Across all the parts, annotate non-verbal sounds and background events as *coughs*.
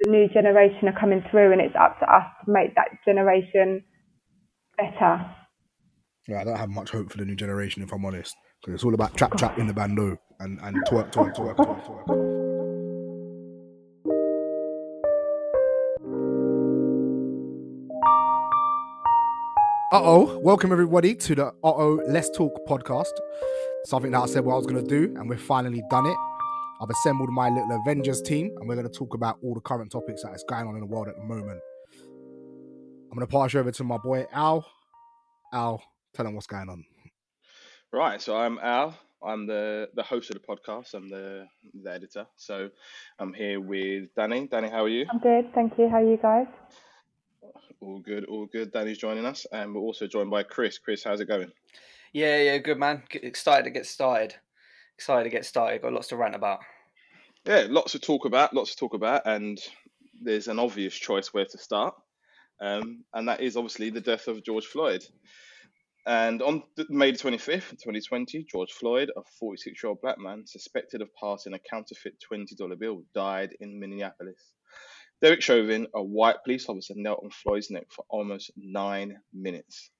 the new generation are coming through, and it's up to us to make that generation better. Yeah, I don't have much hope for the new generation, if I'm honest, because it's all about trap trap in the bando and and twerk twerk twerk twerk twerk. Uh oh, welcome everybody to the Uh oh Let's Talk podcast. Something that I said what I was going to do, and we've finally done it. I've assembled my little Avengers team, and we're going to talk about all the current topics that is going on in the world at the moment. I'm going to pass you over to my boy Al. Al, tell him what's going on. Right, so I'm Al. I'm the the host of the podcast. I'm the the editor. So I'm here with Danny. Danny, how are you? I'm good, thank you. How are you guys? All good, all good. Danny's joining us, and we're also joined by Chris. Chris, how's it going? Yeah, yeah, good man. Excited to get started. Excited to get started. Got lots to rant about. Yeah, lots to talk about. Lots to talk about, and there's an obvious choice where to start, um, and that is obviously the death of George Floyd. And on May the 25th, 2020, George Floyd, a 46 year old black man suspected of passing a counterfeit $20 bill, died in Minneapolis. Derek Chauvin, a white police officer, knelt on Floyd's neck for almost nine minutes.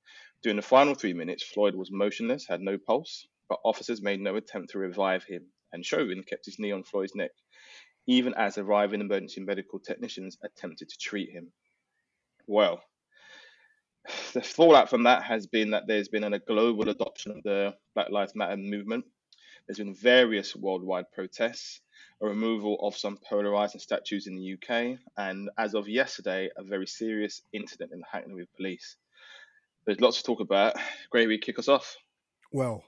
During the final three minutes, Floyd was motionless, had no pulse, but officers made no attempt to revive him, and Chauvin kept his knee on Floyd's neck, even as arriving emergency medical technicians attempted to treat him. Well, the fallout from that has been that there's been a global adoption of the Black Lives Matter movement. There's been various worldwide protests, a removal of some polarizing statues in the UK, and as of yesterday, a very serious incident in Hackney with police. There's lots to talk about. Gravy, kick us off. Well,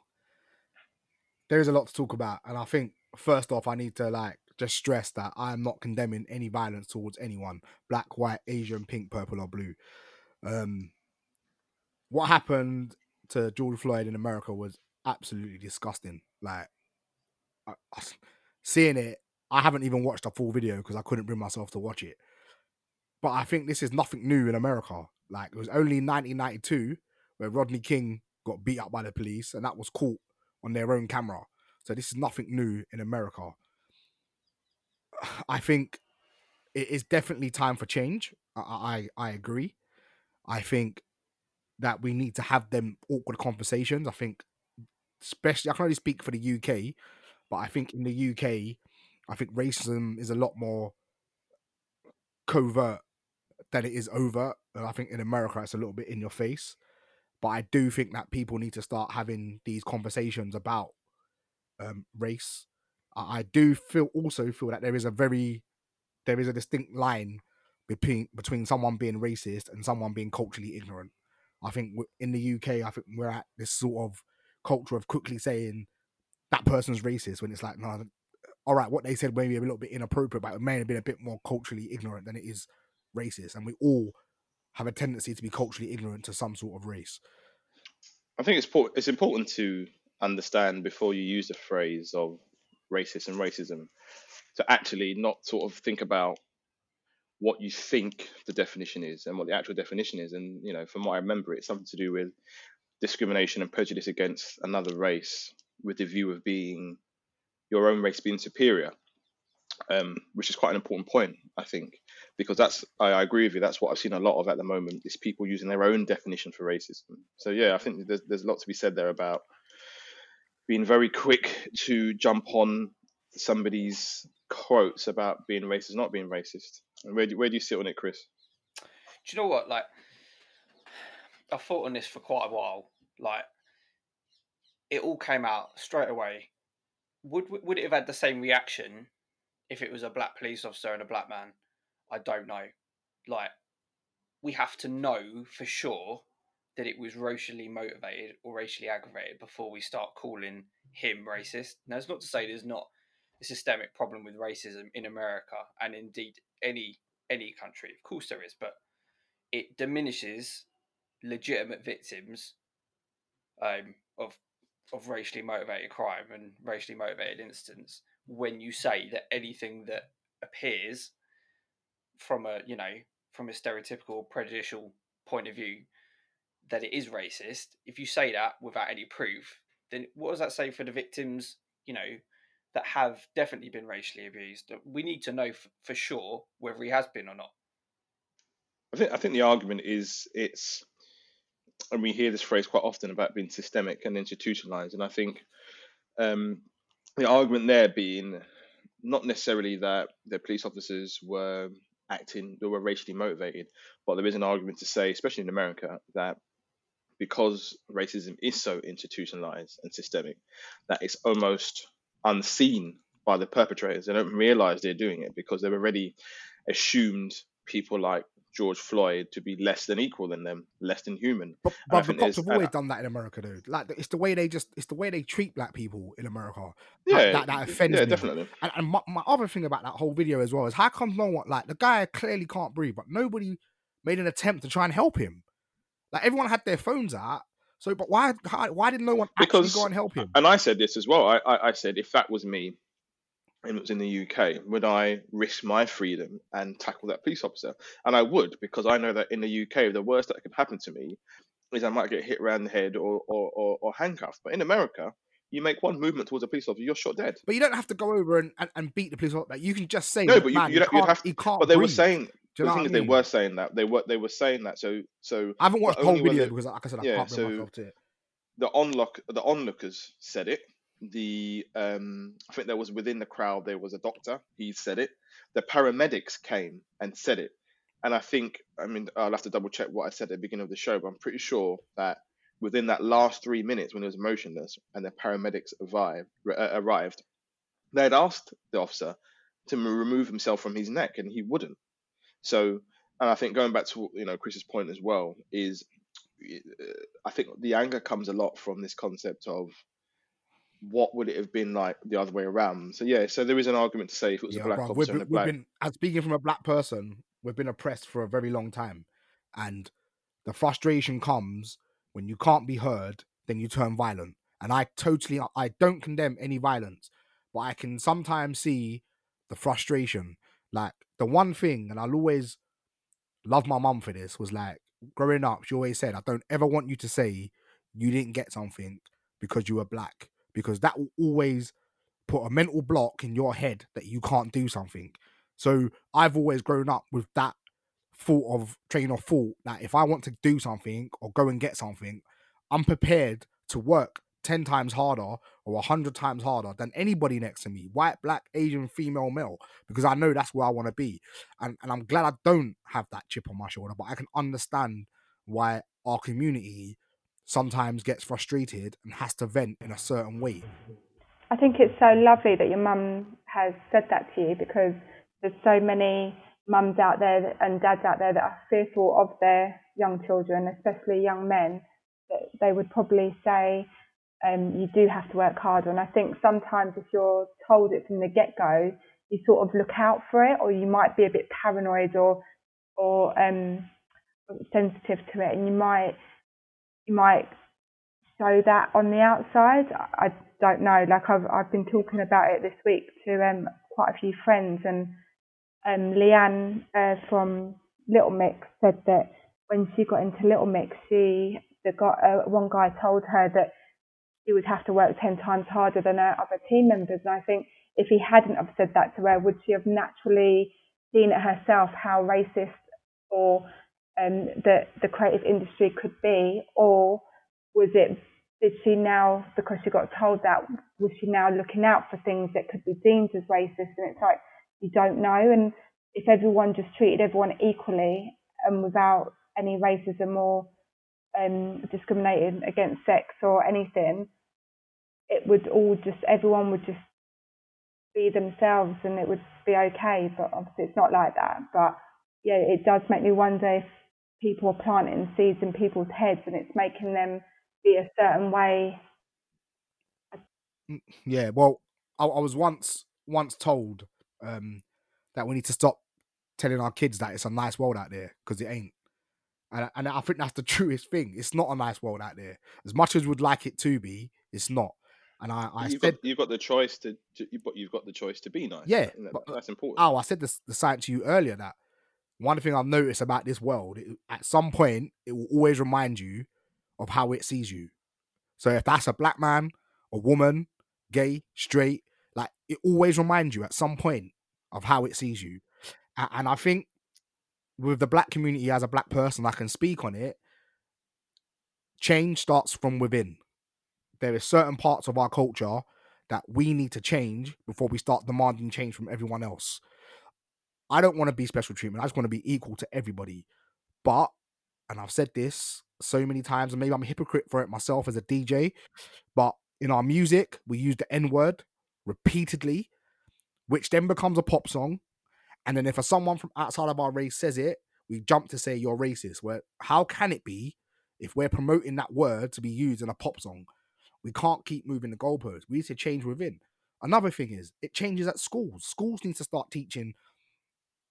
there is a lot to talk about, and I think first off, I need to like just stress that I am not condemning any violence towards anyone, black, white, Asian, pink, purple, or blue. Um, what happened to George Floyd in America was absolutely disgusting. Like, I, I- seeing it, I haven't even watched a full video because I couldn't bring myself to watch it. But I think this is nothing new in America. Like, it was only 1992 where Rodney King got beat up by the police, and that was caught on their own camera. So this is nothing new in America. I think it is definitely time for change. I I, I agree. I think that we need to have them awkward conversations. I think, especially, I can only speak for the UK, but I think in the UK, I think racism is a lot more covert than it is overt. And I think in America, it's a little bit in your face. But I do think that people need to start having these conversations about um, race. I, I do feel also feel that there is a very there is a distinct line between between someone being racist and someone being culturally ignorant. I think in the UK, I think we're at this sort of culture of quickly saying that person's racist when it's like, no, all right, what they said maybe a little bit inappropriate, but it may have been a bit more culturally ignorant than it is racist. And we all have a tendency to be culturally ignorant to some sort of race. I think it's it's important to understand before you use the phrase of racist and racism to actually not sort of think about what you think the definition is and what the actual definition is. And you know, from what I remember, it's something to do with discrimination and prejudice against another race with the view of being your own race being superior, um, which is quite an important point, I think, because that's I, I agree with you. That's what I've seen a lot of at the moment is people using their own definition for racism. So yeah, I think there's there's a lot to be said there about being very quick to jump on somebody's quotes about being racist, not being racist. And where do, where do you sit on it, Chris? Do you know what? Like, I thought on this for quite a while. Like, it all came out straight away. Would would it have had the same reaction if it was a black police officer and a black man? I don't know. Like, we have to know for sure that it was racially motivated or racially aggravated before we start calling him racist. Now, it's not to say there's not a systemic problem with racism in America and indeed any any country. Of course there is, but it diminishes legitimate victims um, of of racially motivated crime and racially motivated incidents when you say that anything that appears from a you know from a stereotypical prejudicial point of view that it is racist if you say that without any proof then what does that say for the victims you know that have definitely been racially abused. We need to know f- for sure whether he has been or not. I think I think the argument is it's, and we hear this phrase quite often about being systemic and institutionalized, and I think um, the argument there being not necessarily that the police officers were acting they were racially motivated, but there is an argument to say, especially in America, that because racism is so institutionalized and systemic, that it's almost unseen by the perpetrators. They don't realize they're doing it because they've already assumed people like George Floyd to be less than equal than them, less than human. But, but the cops have always done that in America, dude. Like it's the way they just it's the way they treat black people in America. Yeah, that, that offends yeah, me. definitely. And, and my, my other thing about that whole video as well is how come no one like the guy clearly can't breathe, but nobody made an attempt to try and help him. Like everyone had their phones out. So, but why? Why did no one actually Because- go and help him? And I said this as well. I, I, I said if that was me and it was in the UK, would I risk my freedom and tackle that police officer? And I would, because I know that in the UK, the worst that could happen to me is I might get hit around the head or, or, or, or handcuffed. But in America, you make one movement towards a police officer, you're shot dead. But you don't have to go over and, and, and beat the police officer. You can just say, No, "Look, but you- man, you'd- he you'd have- can't But they were saying, you the thing what is, I they were saying that they were they were saying that. So so I haven't watched the whole video the- because, like I said, I yeah, can't so- to the onlook the onlookers said it. The um, I think there was within the crowd there was a doctor. He said it. The paramedics came and said it. And I think I mean I'll have to double check what I said at the beginning of the show, but I'm pretty sure that within that last three minutes when he was motionless and the paramedics arrived, uh, arrived, they had asked the officer to remove himself from his neck, and he wouldn't. So, and I think going back to you know Chris's point as well is, uh, I think the anger comes a lot from this concept of what would it have been like the other way around. So yeah, so there is an argument to say if it was Yeah, a black bruv, officer we've, and a black, been, as speaking from a black person, we've been oppressed for a very long time, and the frustration comes when you can't be heard, then you turn violent. And I totally, I don't condemn any violence, but I can sometimes see the frustration. Like the one thing, and I'll always love my mum for this, was like growing up, she always said, I don't ever want you to say you didn't get something because you were black, because that will always put a mental block in your head that you can't do something. So I've always grown up with that thought of train of thought that if I want to do something or go and get something, I'm prepared to work 10 times harder or 100 times harder than anybody next to me white, black, Asian, female, male because I know that's where I want to be. And, and I'm glad I don't have that chip on my shoulder, but I can understand why our community sometimes gets frustrated and has to vent in a certain way. I think it's so lovely that your mum has said that to you because there's so many mums out there and dads out there that are fearful of their young children, especially young men, that they would probably say, um, you do have to work harder. And I think sometimes if you're told it from the get go, you sort of look out for it, or you might be a bit paranoid or or um, sensitive to it, and you might you might show that on the outside. I, don't know. Like I've I've been talking about it this week to um quite a few friends, and um Leanne uh, from Little Mix said that when she got into Little Mix, she the guy uh, one guy told her that she would have to work ten times harder than her other team members, and I think if he hadn't have said that to her, would she have naturally seen it herself how racist or um, the the creative industry could be, or was it did she now because she got told that was she now looking out for things that could be deemed as racist? And it's like you don't know. And if everyone just treated everyone equally and without any racism or um, discriminating against sex or anything, it would all just everyone would just be themselves and it would be okay. But obviously it's not like that. But yeah, it does make me wonder if people are planting seeds in people's heads and it's making them be a certain way. Yeah, well, I, I was once once told um, that we need to stop telling our kids that it's a nice world out there because it ain't. And, and I think that's the *laughs* truest thing. It's not a nice world out there. As much as we'd like it to be, it's not. And I, I you've said, got you've got the choice to, to you- but you've got the choice to be nice. Yeah, that- but- that's important. oh, I said this the science to you earlier that one thing I've noticed about this world, it, at some point, it will always remind you of how it sees you. So if that's a black man, a woman, gay, straight, like it always reminds you at some point of how it sees you. A- And I think with the black community as a black person, I can speak on it. Change starts from within. There is certain parts of our culture that we need to change before we start demanding change from everyone else. I don't want to be special treatment. I just want to be equal to everybody. But, and I've said this so many times, and maybe I'm a hypocrite for it myself as a DJ, but in our music, we use the N word repeatedly, which then becomes a pop song. And then if a someone from outside of our race says it, we jump to say you're racist. Where how can it be if we're promoting that word to be used in a pop song? We can't keep moving the goalposts. We need to change within. Another thing is it changes at schools. Schools need to start teaching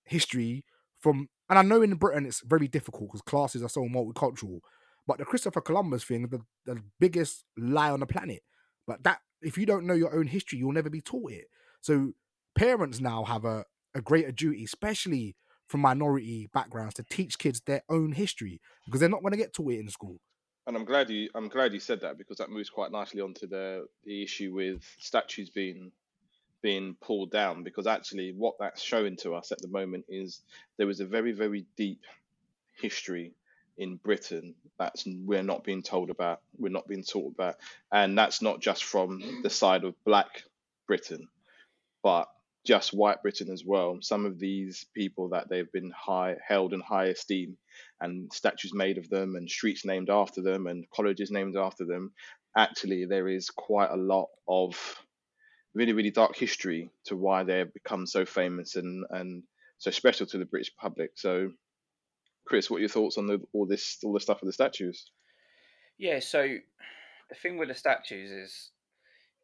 history from and I know in Britain it's very difficult because classes are so multicultural. But the Christopher Columbus thing, the, the biggest lie on the planet. But that if you don't know your own history, you'll never be taught it. So parents now have a, a greater duty, especially from minority backgrounds, to teach kids their own history because they're not going to get taught it in school. And I'm glad you I'm glad you said that because that moves quite nicely onto the the issue with statues being being pulled down because actually what that's showing to us at the moment is there was a very very deep history in Britain that's we're not being told about we're not being taught about. And that's not just from the side of black Britain but just white Britain as well. Some of these people that they've been high held in high esteem and statues made of them and streets named after them and colleges named after them actually there is quite a lot of really really dark history to why they've become so famous and and so special to the british public so chris what are your thoughts on the, all this all the stuff with the statues Yeah, so the thing with the statues is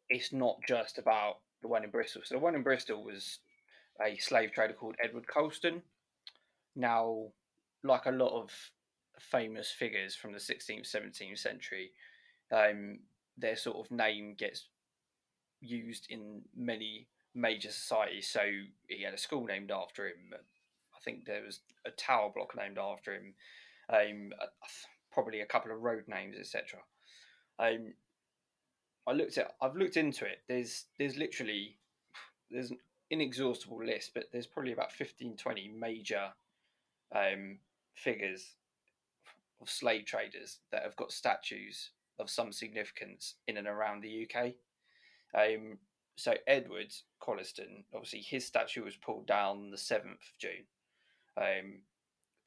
it's not just about the one in Bristol. So the one in Bristol was a slave trader called Edward Colston. Now, like a lot of famous figures from the 16th, 17th century, um, their sort of name gets used in many major societies. So he had a school named after him. I think there was a tower block named after him. Um, probably a couple of road names, etc. Um, I looked at, I've looked into it. There's, there's literally, there's an inexhaustible list, but there's probably about 15, 20 major um, figures of slave traders that have got statues of some significance in and around the UK. Um, so Edward Colston, obviously his statue was pulled down the seventh of June. Um,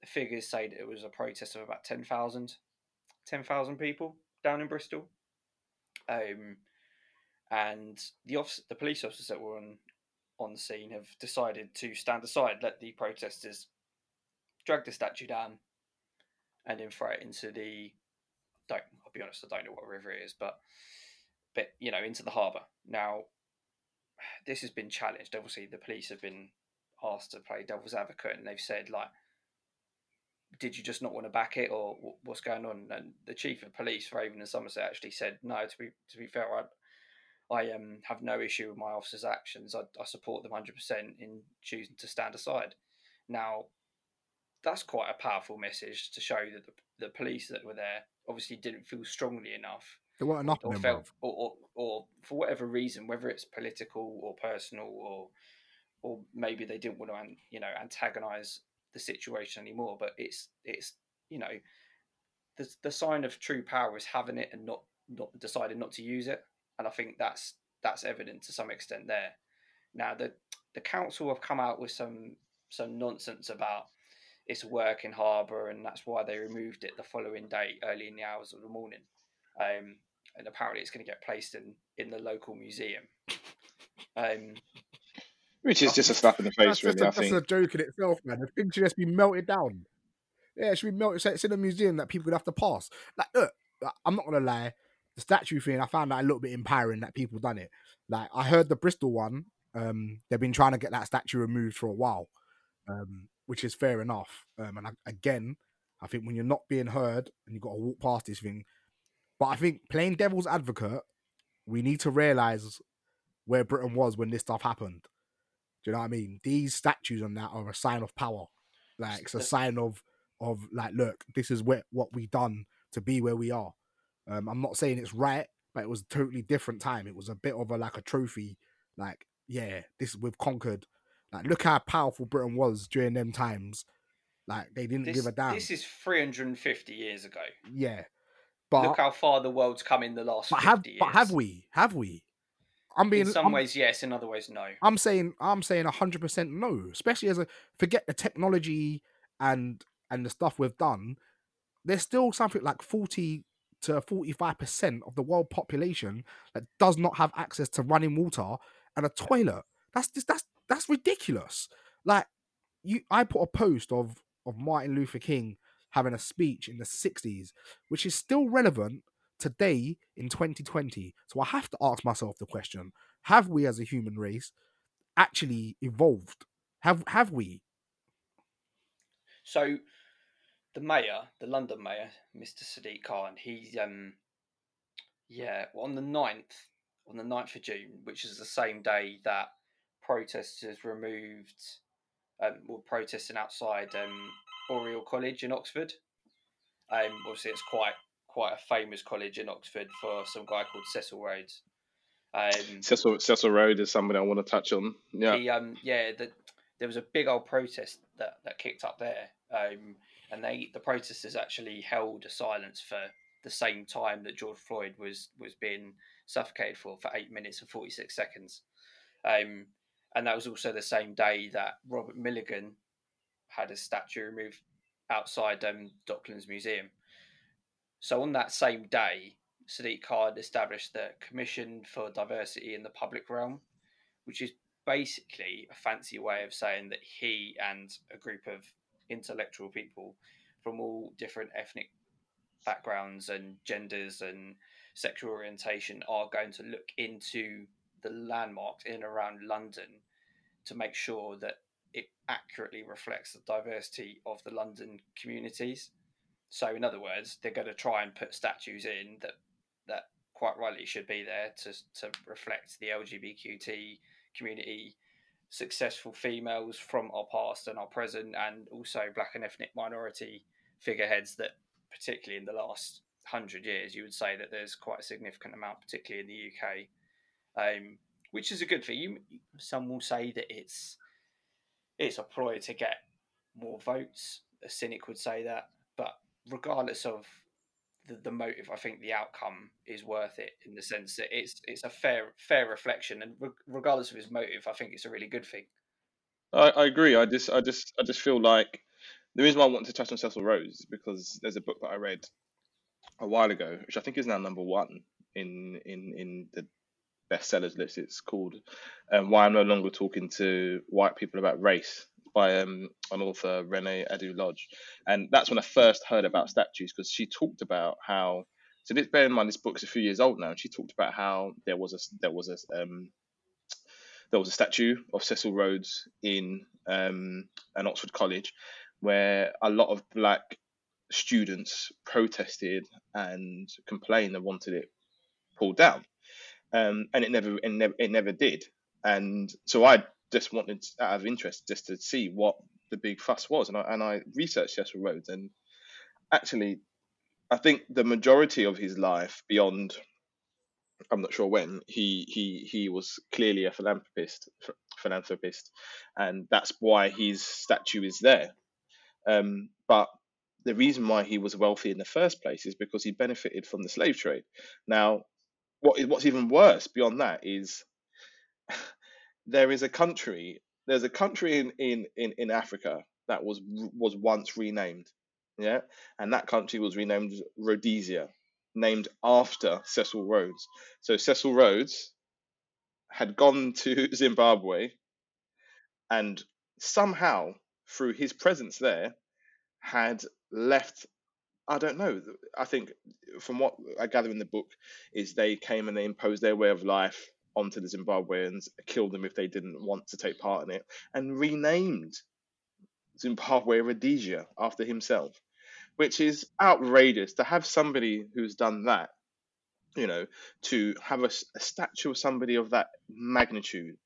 the figures say that it was a protest of about 10,000 10,000 people down in Bristol. Um, and the officer, the police officers that were on on the scene have decided to stand aside, let the protesters drag the statue down, and then throw it into the. Don't I'll be honest, I don't know what river it is, but but you know into the harbour. Now, *sighs* this has been challenged. Obviously, the police have been asked to play devil's advocate, and they've said like, did you just not want to back it, or what's going on? And the chief of police for Avon and Somerset actually said, no. To be to be fair, I I um have no issue with my officers' actions. I, I support them hundred percent in choosing to stand aside. Now, that's quite a powerful message to show that the, the police that were there obviously didn't feel strongly enough Weren't enough or felt or, or, or for whatever reason, whether it's political or personal or or maybe they didn't want to you know antagonize the situation anymore. But it's it's you know the the sign of true power is having it and not not deciding not to use it, and I think that's that's evident to some extent there. Now the the council have come out with some some nonsense about it's a working harbour and that's why they removed it the following day early in the hours of the morning. Um, and apparently it's going to get placed in in the local museum. Um, which is just a slap in the face That's, just really a, i that's think a joke in itself, man. The thing should just be melted down. Yeah, it should be melted. So it's in a museum that people would have to pass. Like, look, I'm not gonna lie. The statue thing, I found that a little bit empowering that people done it. Like, I heard the Bristol one. Um, they've been trying to get that statue removed for a while, um, which is fair enough. Um, and I, again, I think when you're not being heard and you've got to walk past this thing, but I think playing devil's advocate, we need to realize where Britain was when this stuff happened. Do you know what I mean? These statues on that are a sign of power. Like it's a sign of of like, look, this is where what we done to be where we are. Um, I'm not saying it's right, but it was a totally different time. It was a bit of a like a trophy, like yeah, this we've conquered. Like, look how powerful Britain was during them times. Like, they didn't This, give a damn. this is 350 years ago. yeah, but Look how far the world's come in the last but 50 have years. but have we? Have we? I'm being In some I'm, ways, yes. In other ways, no. I'm saying I'm saying hundred percent no. Especially as a forget the technology and and the stuff we've done. There's still something like forty to forty five percent of the world population that does not have access to running water and a toilet. That's just that's that's ridiculous. Like you, I put a post of of Martin Luther King having a speech in the '60s, which is still relevant today in 2020. So I have to ask myself the question: Have we, as a human race, actually evolved? Have have we? So, the mayor, the London mayor, Mr. Sadiq Khan, he's um, yeah, on the 9th, on the 9th of June, which is the same day that protesters removed, um, were protesting outside um, Oriel College in Oxford. Um, obviously, it's quite quite a famous college in Oxford for some guy called Cecil Rhodes. Um, Cecil Cecil Road is somebody I want to touch on. Yeah, he um yeah the, there was a big old protest that, that kicked up there um and they the protesters actually held a silence for the same time that George Floyd was was being suffocated for for eight minutes and forty six seconds, um and that was also the same day that Robert Milligan had a statue removed outside um, Docklands Museum. So on that same day, Sadiq Khan established the Commission for Diversity in the Public Realm, which is basically a fancy way of saying that he and a group of intellectual people from all different ethnic backgrounds and genders and sexual orientation are going to look into the landmarks in and around London to make sure that it accurately reflects the diversity of the London communities. So, in other words, they're going to try and put statues in that that quite rightly should be there to to reflect the LGBTQT community, successful females from our past and our present, and also black and ethnic minority figureheads that, particularly in the last hundred years, you would say that there's quite a significant amount, particularly in the UK, um, which is a good thing. You, some will say that it's it's a ploy to get more votes. A cynic would say that, but regardless of the, the motive, I think the outcome is worth it in the sense that it's it's a fair fair reflection, and re- regardless of his motive, I think it's a really good thing. I, I agree. I just I just I just feel like the reason why I want to touch on Cecil Rhodes is because there's a book that I read a while ago, which I think is now number one in in in the bestsellers list. It's called um, "Why I'm No Longer Talking to White People About Race" by um, an author Reni Eddo-Lodge, and that's when I first heard about statues because she talked about how. So this, bear in mind, this book's a few years old now, and she talked about how there was a there was a um, there was a statue of Cecil Rhodes in um, an Oxford college, where a lot of black students protested and complained and wanted it pulled down, um, and it never, it never it never did. And so I just wanted, out of interest, just to see what the big fuss was, and I and I researched Cecil Rhodes, and actually, I think the majority of his life, beyond I'm not sure when he he he was clearly a philanthropist philanthropist, and that's why his statue is there. Um, but the reason why he was wealthy in the first place is because he benefited from the slave trade. Now, what's even worse beyond that is *sighs* there is a country there's a country in in in, in Africa that was was once renamed, yeah, and that country was renamed Rhodesia, named after Cecil Rhodes. So Cecil Rhodes had gone to *laughs* Zimbabwe and somehow through his presence there had left I don't know. I think from what I gather in the book is they came and they imposed their way of life onto the Zimbabweans, killed them if they didn't want to take part in it, and renamed Zimbabwe Rhodesia after himself, which is outrageous to have somebody who's done that. You know, to have a statue of somebody of that magnitude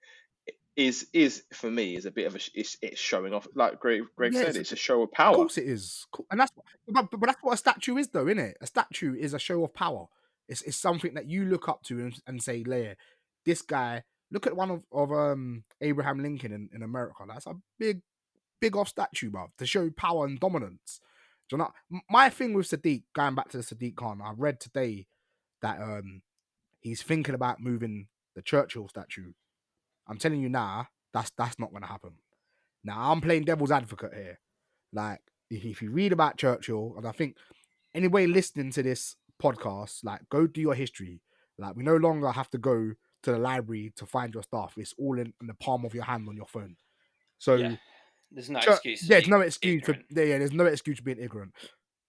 is is for me is a bit of a it's, it's showing off. Like Greg, Greg Yeah, said, it's- it's a show of power. Of course it is, and that's but, but that's what a statue is, though, isn't it? A statue is a show of power. It's it's something that you look up to and, and say, "Lair, this guy look at one of, of um Abraham Lincoln in, in America. That's a big, big off statue, bro, to show power and dominance. Do you know? My thing with Sadiq, going back to the Sadiq Khan, I read today that um he's thinking about moving the Churchill statue. I'm telling you now, that's that's not going to happen. Now I'm playing devil's advocate here. Like if, you read about Churchill, and I think anybody listening to this podcast, like go do your history. Like we no longer have to go to the library to find your stuff. It's all in, in the palm of your hand on your phone. So yeah. There's no Chur- excuse. to There's no excuse ignorant. for yeah, yeah, there's no excuse for being ignorant.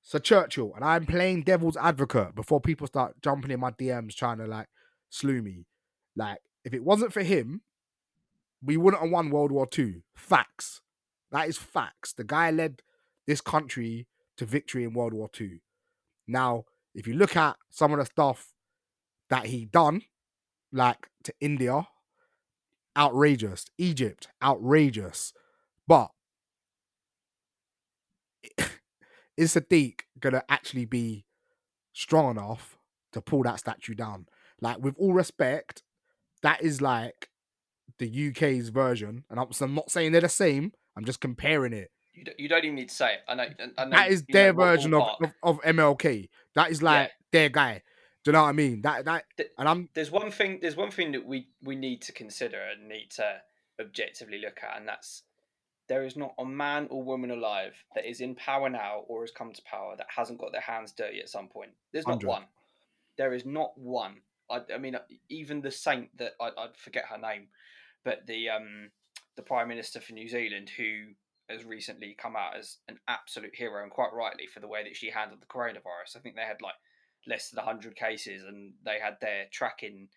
So Churchill, and I'm playing devil's advocate before people start jumping in my DMs trying to like slew me. Like, if it wasn't for him, we wouldn't have won World War Two. Facts. That is facts. The guy led this country to victory in World War Two. Now, if you look at some of the stuff that he done, like to India, outrageous. Egypt, outrageous. But *laughs* is Sadiq gonna actually be strong enough to pull that statue down? Like, with all respect, that is like the UK's version, and I'm, so I'm not saying they're the same. I'm just comparing it. You don't, you don't even need to say it. I know. I know That is their version of, of, of MLK. That is like their guy. Do you know what I mean? That that, Th- and I'm There's one thing. There's one thing that we we need to consider and need to objectively look at, and that's there is not a man or woman alive that is in power now or has come to power that hasn't got their hands dirty at some point. There's not 100. one. There is not one. I, I mean, even the saint that I, I forget her name, but the um the prime minister for New Zealand who has recently come out as an absolute hero and quite rightly for the way that she handled the coronavirus. I think they had like less than 100 cases and they had their tracking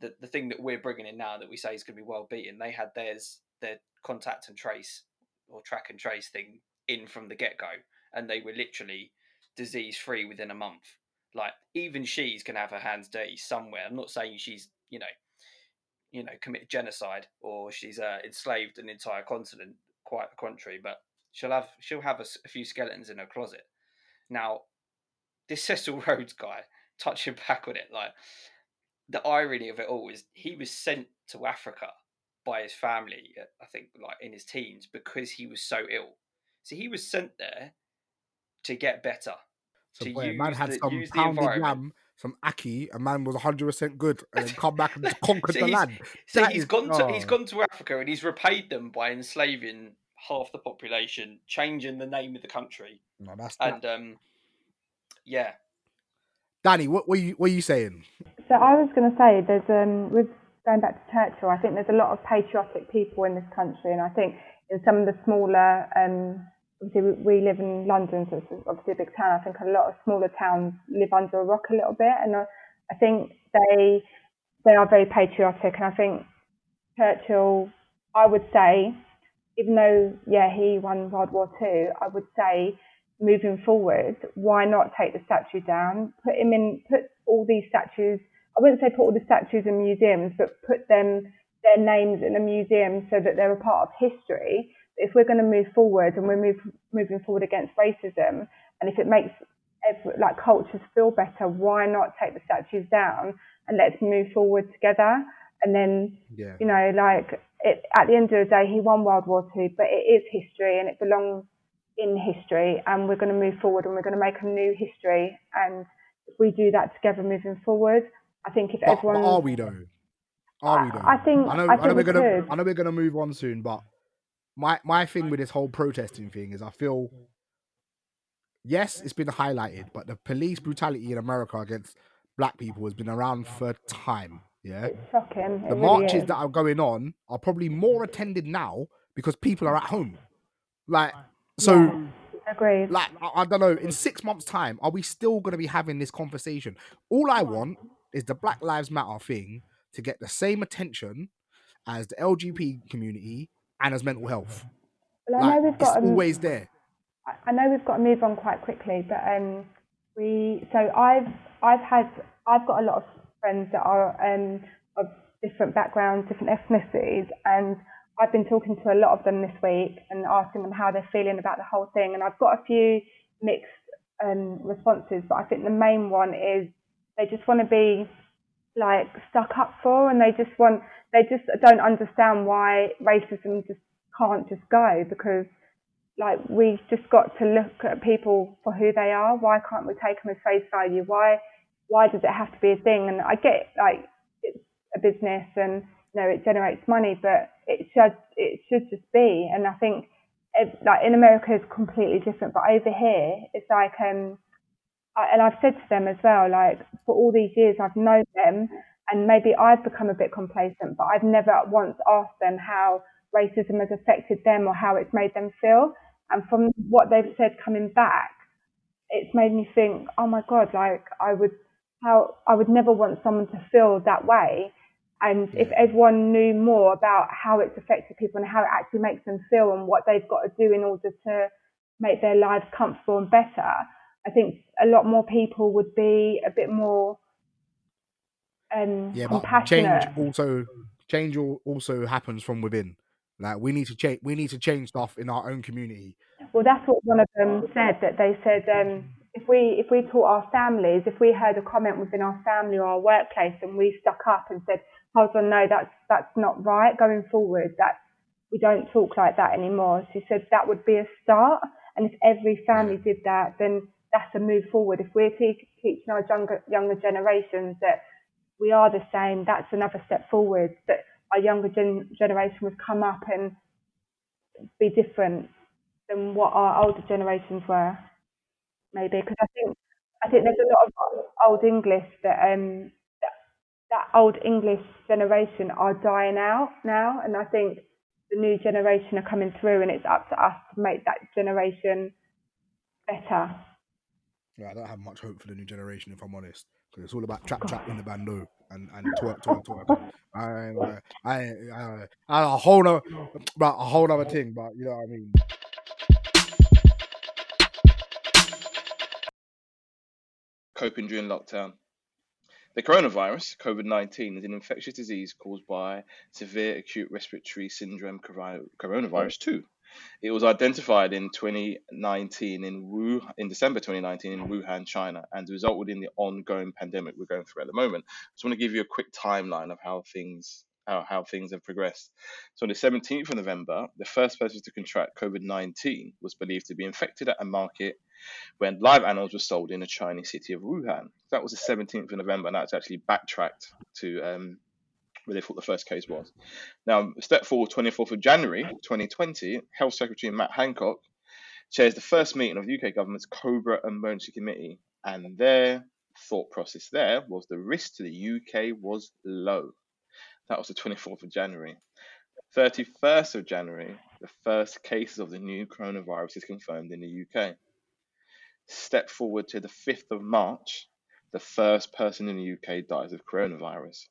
the, the thing that we're bringing in now that we say is going to be well beaten they had theirs their contact and trace or track and trace thing in from the get-go and they were literally disease free within a month like even she's going to have her hands dirty somewhere i'm not saying she's you know you know committed genocide or she's uh, enslaved an entire continent quite the contrary but she'll have she'll have a, a few skeletons in her closet now this Cecil *laughs* Rhodes guy, touching back on it, like the irony of it all is he was sent to Africa by his family, uh, I think, like in his teens, because he was so ill. So he was sent there to get better. so to boy, man had the- some use the environment. lamb, some aki, a man was 100 percent good, *laughs* and come back and conquered So the land. So That he's is- gone to he's oh. gone to Africa and he's repaid them by enslaving half the population, changing the name of the country, No, that's that. and um, yeah, Danny, what were you what are you saying? So I was going to say, there's um, with going back to Churchill, I think there's a lot of patriotic people in this country, and I think in some of the smaller, um, obviously we live in London, so it's obviously a big town. I think a lot of smaller towns live under a rock a little bit, and I, I think they they are very patriotic, and I think Churchill, I would say, even though yeah he won World War Two, I would say moving forward, why not take the statue down? Put him in, put all these statues. I wouldn't say put all the statues in museums, but put them their names in a museum so that they're a part of history. If we're going to move forward and we're move, moving forward against racism, and if it makes ev- like cultures feel better, why not take the statues down and let's move forward together? And then Yeah. you know, like it, at the end of the day, he won World War Two, but it is history and it belongs in history, and we're going to move forward and we're going to make a new history. And if we do that together moving forward, I think if But, but everyone, are we though? Are we though? I think- I know. I I, know we're we gonna. could. I know we're gonna move on soon, but my my thing with this whole protesting thing is I feel. Yes, it's been highlighted, but the police brutality in America against black people has been around for time. Yeah, it's shocking. the really marches is. that are going on are probably more attended now because people are at home. Like, so Yeah. Agreed. like I, I don't know in six months time are we still going to be having this conversation all i want is the black lives matter thing to get the same attention as the lgb community and as mental health. Well, I like know we've it's got um, always there. I- I know we've got to move on quite quickly, but um, we so I've I've had I've got a lot of friends that are um, of different backgrounds, different ethnicities, and I've been talking to a lot of them this week and asking them how they're feeling about the whole thing, and I've got a few mixed um, responses, but I think the main one is they just want to be like stuck up for, and they just want they just don't understand why racism just can't just go because like we've just got to look at people for who they are. Why can't we take them as face value? Why why does it have to be a thing? And I get like it's a business and you know it generates money, but it should it should just be. And I think it, like in America is completely different, but over here it's like um I, and I've said to them as well like for all these years I've known them and maybe I've become a bit complacent, but I've never once asked them how racism has affected them or how it's made them feel. And from what they've said coming back, it's made me think, oh my God, like I would how I would never want someone to feel that way. And if everyone knew more about how it's affected people and how it actually makes them feel and what they've got to do in order to make their lives comfortable and better, I think a lot more people would be a bit more um, Yeah, compassionate. change also change also happens from within. Like we need to change. We need to change stuff in our own community. Well, that's what one of them said. That they said um, if we if we taught our families, if we heard a comment within our family or our workplace, and we stuck up and said, "Hold on, no, that's that's not right." Going forward, that we don't talk like that anymore. She said that would be a start, and if every family did that, then that's a move forward. If we're te- teaching our younger younger generations that we are the same, that's another step forward. That our younger gen- generation would come up and be different than what our older generations were, maybe. Because I think I think there's a lot of old English that um that, that old English generation are dying out now, and I think the new generation are coming through, and it's up to us to make that generation better. Yeah, I don't have much hope for the new generation, if I'm honest, because it's all about trap trap in the bando and and twerk twerk twerk. I uh, I I, I a whole nother, but a whole other thing. But you know what I mean. coping during lockdown. The coronavirus, COVID 19, is an infectious disease caused by severe acute respiratory syndrome coronavirus 2. It was identified in 2019 in Wu in December 2019 in Wuhan, China, and resulted in the ongoing pandemic we're going through at the moment. I just want to give you a quick timeline of how things how, how things have progressed. So on the 17th of November, the first person to contract COVID-19 was believed to be infected at a market when live animals were sold in the Chinese city of Wuhan. That was the 17th of November, and that's actually backtracked to um, where they thought the first case was. Now, step forward, 24th of January 2020, Health Secretary Matt Hancock chairs the first meeting of the UK government's Cobra Emergency Committee, and their thought process there was the risk to the UK was low. That was the 24th of January. 31st of January, the first cases of the new coronavirus is confirmed in the UK. Step forward to the 5th of March, the first person in the UK dies of coronavirus.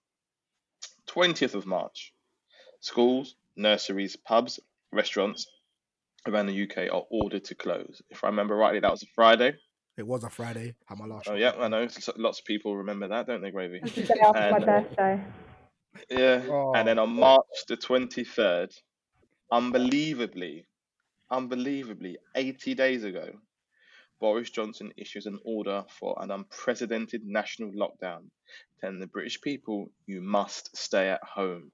20th of March, schools, nurseries, pubs, restaurants around the UK are ordered to close. If I remember rightly, that was a Friday. It was a Friday. Had my last. Oh, yeah, I know. s- Lots of people remember that, don't they, Gravy? It's the day after my uh, birthday. Yeah. Oh, And then on oh. March the 23rd, unbelievably, unbelievably, 80 days ago, Boris Johnson issues an order for an unprecedented national lockdown, telling the British people, you must stay at home.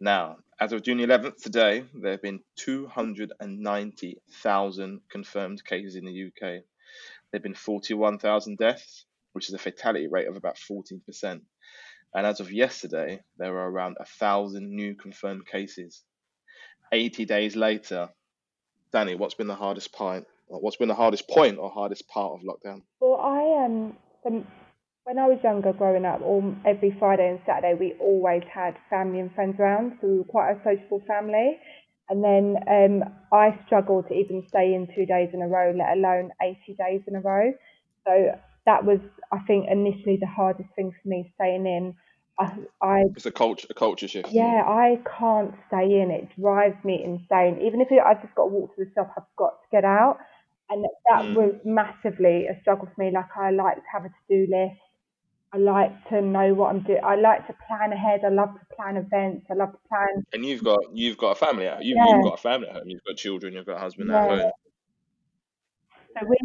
Now, as of June 11th today, there have been 290,000 confirmed cases in the UK. There have been 41,000 deaths, which is a fatality rate of about 14%. And as of yesterday, there were around a thousand new confirmed cases. 80 days later, Danny, what's been the hardest point? What's been the hardest point or hardest part of lockdown? Well, I um, um, when I was younger, growing up, all every Friday and Saturday, we always had family and friends around, so we were quite a sociable family. And then um, I struggled to even stay in two days in a row, let alone 80 days in a row. So that was, I think, initially the hardest thing for me staying in. I, I It's a culture, a culture shift. yeah, I can't stay in. It drives me insane. Even if I've just got to walk to the shop, I've got to get out. And that Mm. was massively a struggle for me. Like I like to have a to-do list. I like to know what I'm doing. I like to plan ahead. I love to plan events. I love to plan. And you've got you've got a family at you've, Yeah. you've got a family at home. You've got children. You've got a husband at home. So we,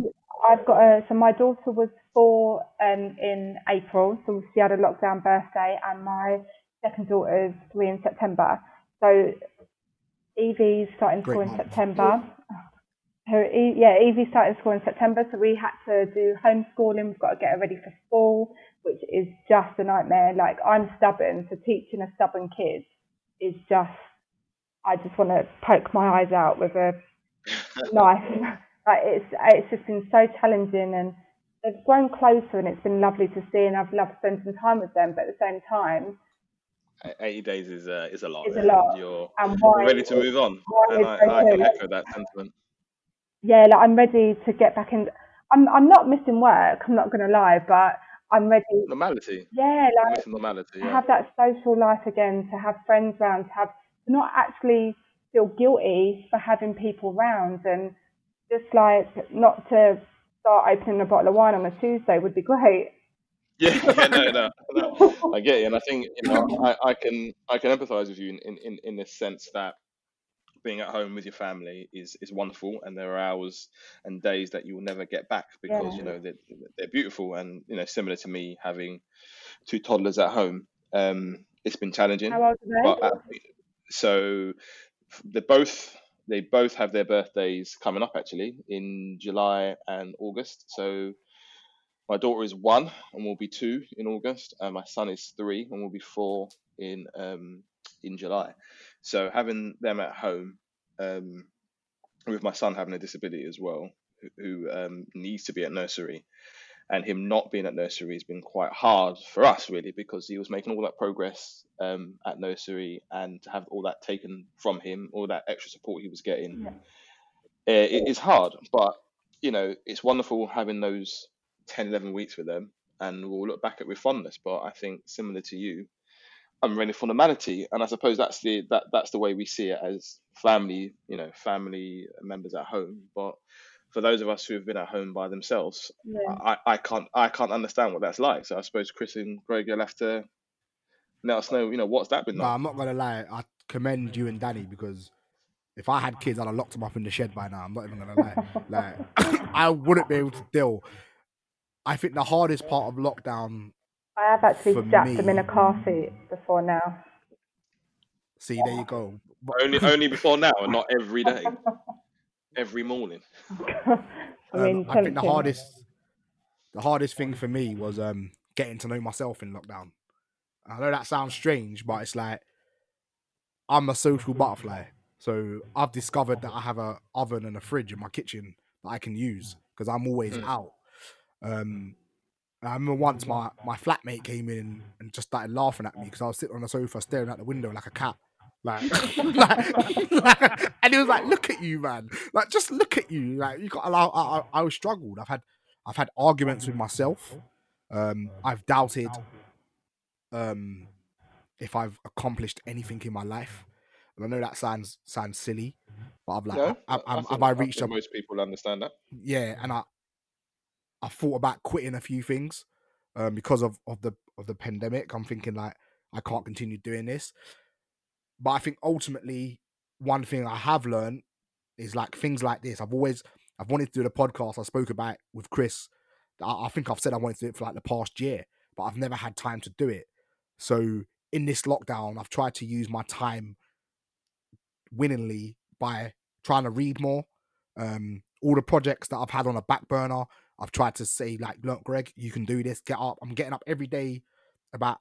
I've got a. So my daughter was four um, in April, so she had a lockdown birthday, and my second daughter is three in September. So Evie's starting Great school in. September. *laughs* Her, yeah, Evie started school in September, so we had to do homeschooling. We've got to get her ready for school, which is just a nightmare. Like I'm stubborn, so teaching a stubborn kid is just. I just want to poke my eyes out with a *laughs* knife. like it's it's just been so challenging, and they've grown closer, and it's been lovely to see, and I've loved spending time with them. But at the same time, 80 days is uh, is a lot. It's a and lot. You're and why ready to move on, and I, I can echo that sentiment. Yeah, like I'm ready to get back in. I'm I'm not missing work. I'm not going to lie, but I'm ready. Normality, Yeah, like normality. to have that social life again, to have friends around, to have to not actually feel guilty for having people around, and just like not to start opening a bottle of wine on a Tuesday would be great. Yeah, *laughs* yeah, no, no, no. *laughs* I get you, and I think you know I, I can I can empathise with you in, in, in this sense that being at home with your family is is wonderful, and there are hours and days that you will never get back because Yeah. you know they're, they're beautiful, and you know similar to me having two toddlers at home, um, it's been challenging. How old are But they? uh, so they both they both have their birthdays coming up actually in July and August. So my daughter is one and will be two in August, and my son is three and will be four in um, in July. So having them at home, um, with my son having a disability as well, who, who um, needs to be at nursery, and him not being at nursery has been quite hard for us really because he was making all that progress um, at nursery, and to have all that taken from him, all that extra support he was getting, Yeah. uh, it is hard. But you know, it's wonderful having those 10, 11 weeks with them, and we'll look back at with fondness. But I think similar to you, I'm ready for normality, and I suppose that's the that that's the way we see it as family, you know, family members at home. But for those of us who have been at home by themselves, Yeah. I, I can't I can't understand what that's like. So I suppose Chris and Greg will have to let us know, you know, what's that been No, like. I'm not gonna lie. I commend you and Danny because if I had kids, I'd have locked them up in the shed by now. I'm not even gonna lie. Like *coughs* I wouldn't be able to deal. I think the hardest part of lockdown. I have actually For jacked them in a me- car seat before now. See, there you go. Only only before now, and not every day, *laughs* every morning. I mean, um, I think the hardest, the hardest thing for me was um getting to know myself in lockdown. I know that sounds strange, but it's like I'm a social butterfly. So I've discovered that I have a oven and a fridge in my kitchen that I can use because I'm always Mm. out. Um, I remember once my my flatmate came in and just started laughing at me because I was sitting on the sofa staring out the window like a cat. Like, *laughs* like, like- and he was like, "Look at you, man! Like, just look at you! Like, you got allow." I, I, I was struggled. I've had, I've had arguments with myself. Um, I've doubted, um, if I've accomplished anything in my life. And I know that sounds sounds silly, but I've like, No, I, I, I, have I I reached a most people understand that. yeah, and I I thought about quitting a few things um, because of, of the of the pandemic. I'm thinking like I can't continue doing this, but I think ultimately one thing I have learned is like things like this. I've always I've wanted to do the podcast. I spoke about with Chris. I, I think I've said I wanted to do it for like the past year, but I've never had time to do it. So in this lockdown, I've tried to use my time winningly by trying to read more. Um, all the projects that I've had on a back burner, I've tried to say like, look, Greg, you can do this. Get up. I'm getting up every day about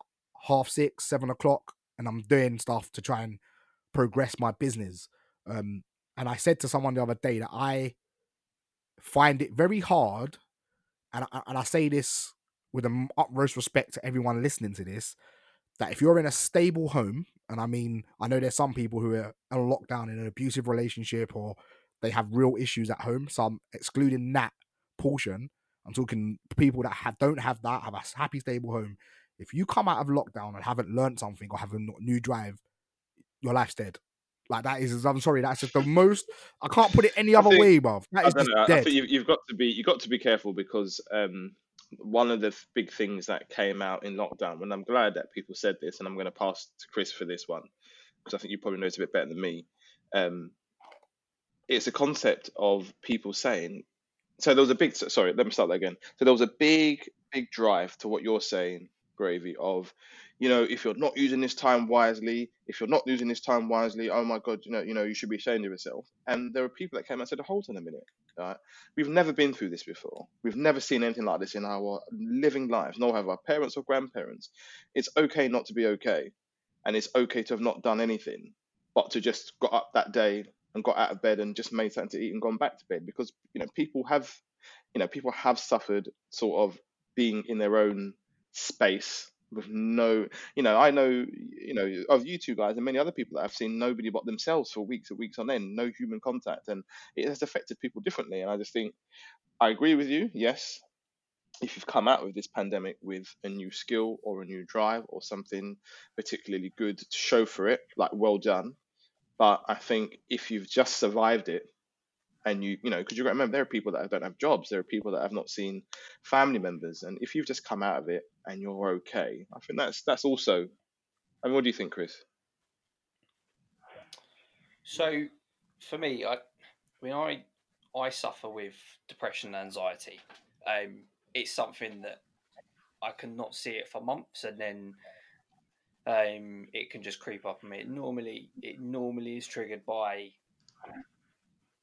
half six, seven o'clock, and I'm doing stuff to try and progress my business. Um, and I said to someone the other day that I find it very hard, and I, and I say this with the utmost respect to everyone listening to this, that if you're in a stable home, and I mean, I know there's some people who are on lockdown in an abusive relationship or they have real issues at home. So I'm excluding that portion. I'm talking people that have don't have that, have a happy, stable home. If you come out of lockdown and haven't learned something or have a new drive, your life's dead. Like that is, I'm sorry, that's just the most. I can't put it any I other think- way, bruv. That I is know. I dead. think you've, you've got to be you've got to be careful because um, one of the big things that came out in lockdown, and I'm glad that people said this, and I'm going to pass to Chris for this one because I think you probably know it a bit better than me. Um, it's a concept of people saying. So there was a big. Sorry, let me start that again. So there was a big, big drive to what you're saying, Gravy. Of you know, if you're not using this time wisely, if you're not using this time wisely, oh my God, you know, you know, you should be ashamed of yourself. And there are people that came and said, hold on a minute, right? We've never been through this before. We've never seen anything like this in our living lives, nor have our parents or grandparents. It's okay not to be okay. And it's okay to have not done anything, but to just got up that day and got out of bed and just made something to eat and gone back to bed because, you know, people have, you know, people have suffered sort of being in their own space with no, you know, I know, you know, of you two guys and many other people that I've seen nobody but themselves for weeks and weeks on end, no human contact, and it has affected people differently. And I just think I agree with you. Yes, if you've come out of this pandemic with a new skill or a new drive or something particularly good to show for it, like well done. But I think if you've just survived it and you you know because you remember there are people that don't have jobs. There are people that have not seen family members. And if you've just come out of it and you're okay i think that's that's also i mean what do you think chris? So for me i, I mean i i suffer with depression and anxiety. Um it's something that i cannot see it for months. And then um it can just creep up on me it normally it normally is triggered by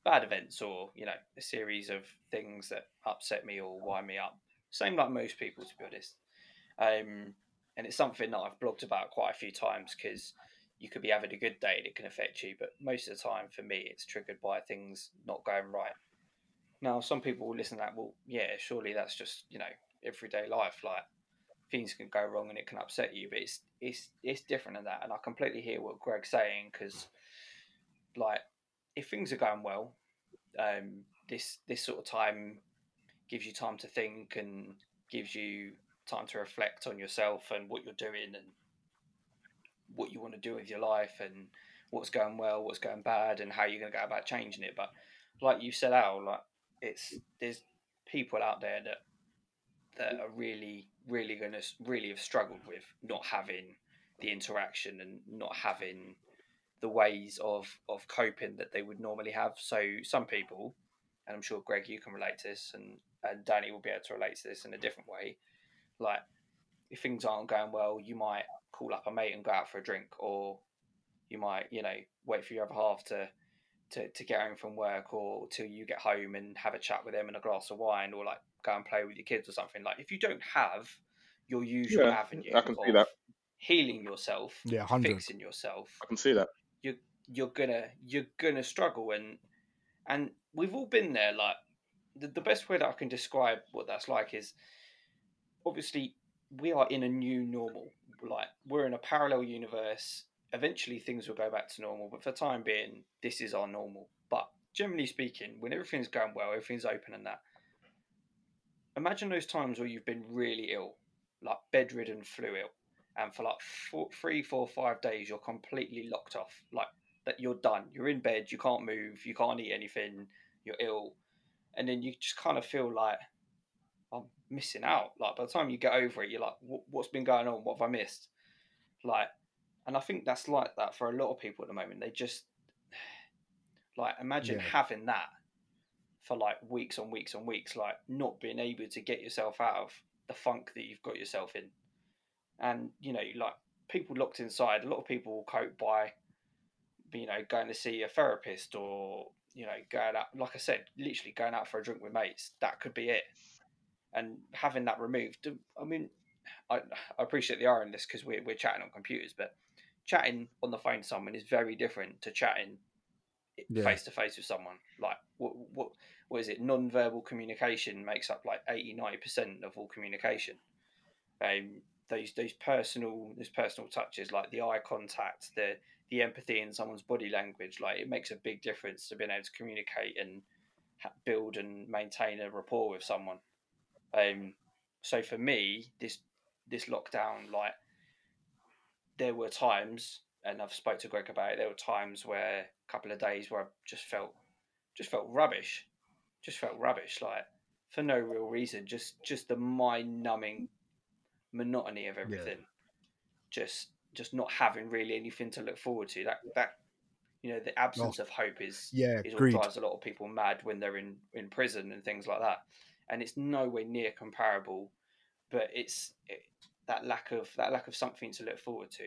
bad events or you know a series of things that upset me or wind me up. Same like most people, to be honest. Um, and it's something that I've blogged about quite a few times because you could be having a good day and it can affect you, but most of the time for me, it's triggered by things not going right. Now, some people will listen to that. Well, yeah, surely that's just you know everyday life. Like things can go wrong and it can upset you, but it's it's it's different than that. And I completely hear what Greg's saying because, like, if things are going well, um, this this sort of time gives you time to think and gives you time to reflect on yourself and what you're doing and what you want to do with your life and what's going well, what's going bad, and how you're going to go about changing it. But like you said, Al, like it's there's people out there that that are really, really going to really have struggled with not having the interaction and not having the ways of of coping that they would normally have. So some people, and I'm sure Greg, you can relate to this, and and Danny will be able to relate to this in a different way. Like if things aren't going well, you might call up a mate and go out for a drink, or you might you know wait for your other half to. To, to get home from work or till you get home and have a chat with them and a glass of wine or like go and play with your kids or something like if you don't have your usual Yeah, avenue I can see that. healing yourself Yeah, 100. fixing yourself i can see that you're you're gonna you're gonna struggle and and we've all been there like the, the best way that i can describe what that's like is obviously we are in a new normal like we're in a parallel universe eventually things will go back to normal but for the time being this is our normal but generally speaking when everything's going well everything's open and that imagine those times where you've been really ill like bedridden flu ill and for like four, three, four, five days, you're completely locked off. Like that, you're done. You're in bed. You can't move. You can't eat anything. You're ill, and then you just kind of feel like I'm missing out. Like by the time you get over it, you're like, "What- "What's been going on? What have I missed?" Like, and I think that's like that for a lot of people at the moment. They just *sighs* like imagine Yeah. having that for like weeks on weeks on weeks, like not being able to get yourself out of the funk that you've got yourself in. And you know like people locked inside a lot of people will cope by you know going to see a therapist or you know going out like i said literally going out for a drink with mates. That could be it. And having that removed i mean i, I appreciate the irony in this because we're, we're chatting on computers but chatting on the phone to someone is very different to chatting face to face with someone. Like what, what what is it non-verbal communication makes up like 80 90% of all communication. Um, those those personal those personal touches like the eye contact the the empathy in someone's body language like it makes a big difference to being able to communicate and build and maintain a rapport with someone. Um so for me this this lockdown like there were times and I've spoke to Greg about it there were times where a couple of days where I just felt just felt rubbish just felt rubbish like for no real reason just just the mind numbing monotony of everything. Just just not having really anything to look forward to. That that you know the absence oh, of hope is Yeah, is what drives a lot of people mad when they're in in prison and things like that. And it's nowhere near comparable but it's it, that lack of that lack of something to look forward to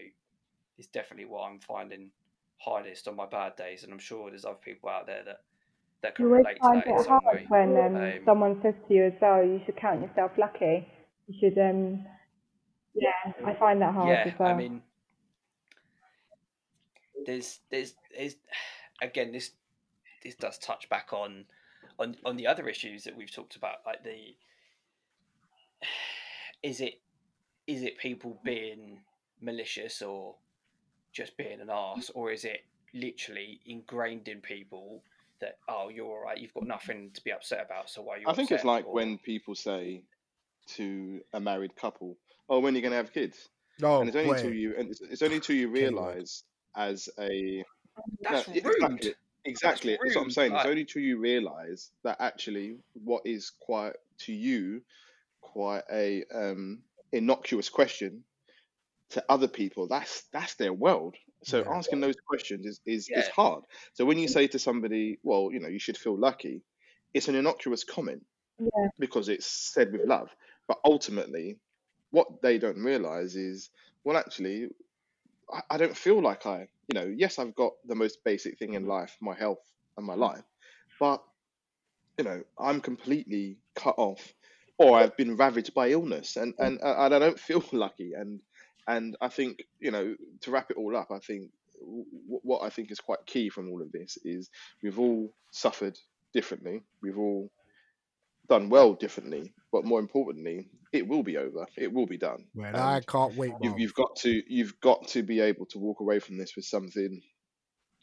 is definitely what I'm finding hardest on my bad days, and I'm sure there's other people out there that that can You relate to find that in it some hard way. when um, Um, someone says to you as well, you should count yourself lucky. You should, um, yeah, I find that hard yeah, as well. I mean, there's there's there's *sighs* again this this does touch back on on on the other issues that we've talked about, like the *sighs* is it is it people being malicious or just being an ass, or is it literally ingrained in people that oh you're all right, you've got nothing to be upset about, so why are you? I think it's like Or- when people say to a married couple, "Oh, when are you going to have kids?" No, and it's only boy. until you and it's, it's only until you realize as a that's No, rude. Exactly. Exactly. That's, what I'm rude, saying. It's only till you realise that actually what is quite to you quite a um, innocuous question to other people. That's that's their world. So Yeah. asking those questions is is, is hard. So when you mm. say to somebody, well, you know, you should feel lucky, it's an innocuous comment yeah, because it's said with love. But ultimately, what they don't realize is, well, actually, I, I don't feel like I, you know, yes, I've got the most basic thing in mm. life, my health and my mm. life, but, you know, I'm completely cut off or I've been ravaged by illness and, and, uh, and I don't feel *laughs* lucky. And, and I think, you know, to wrap it all up, I think w- what I think is quite key from all of this is we've all suffered differently. We've all done well differently, but more importantly, it will be over. It will be done. Man, I can't wait. you've, you've got to you've got to be able to walk away from this with something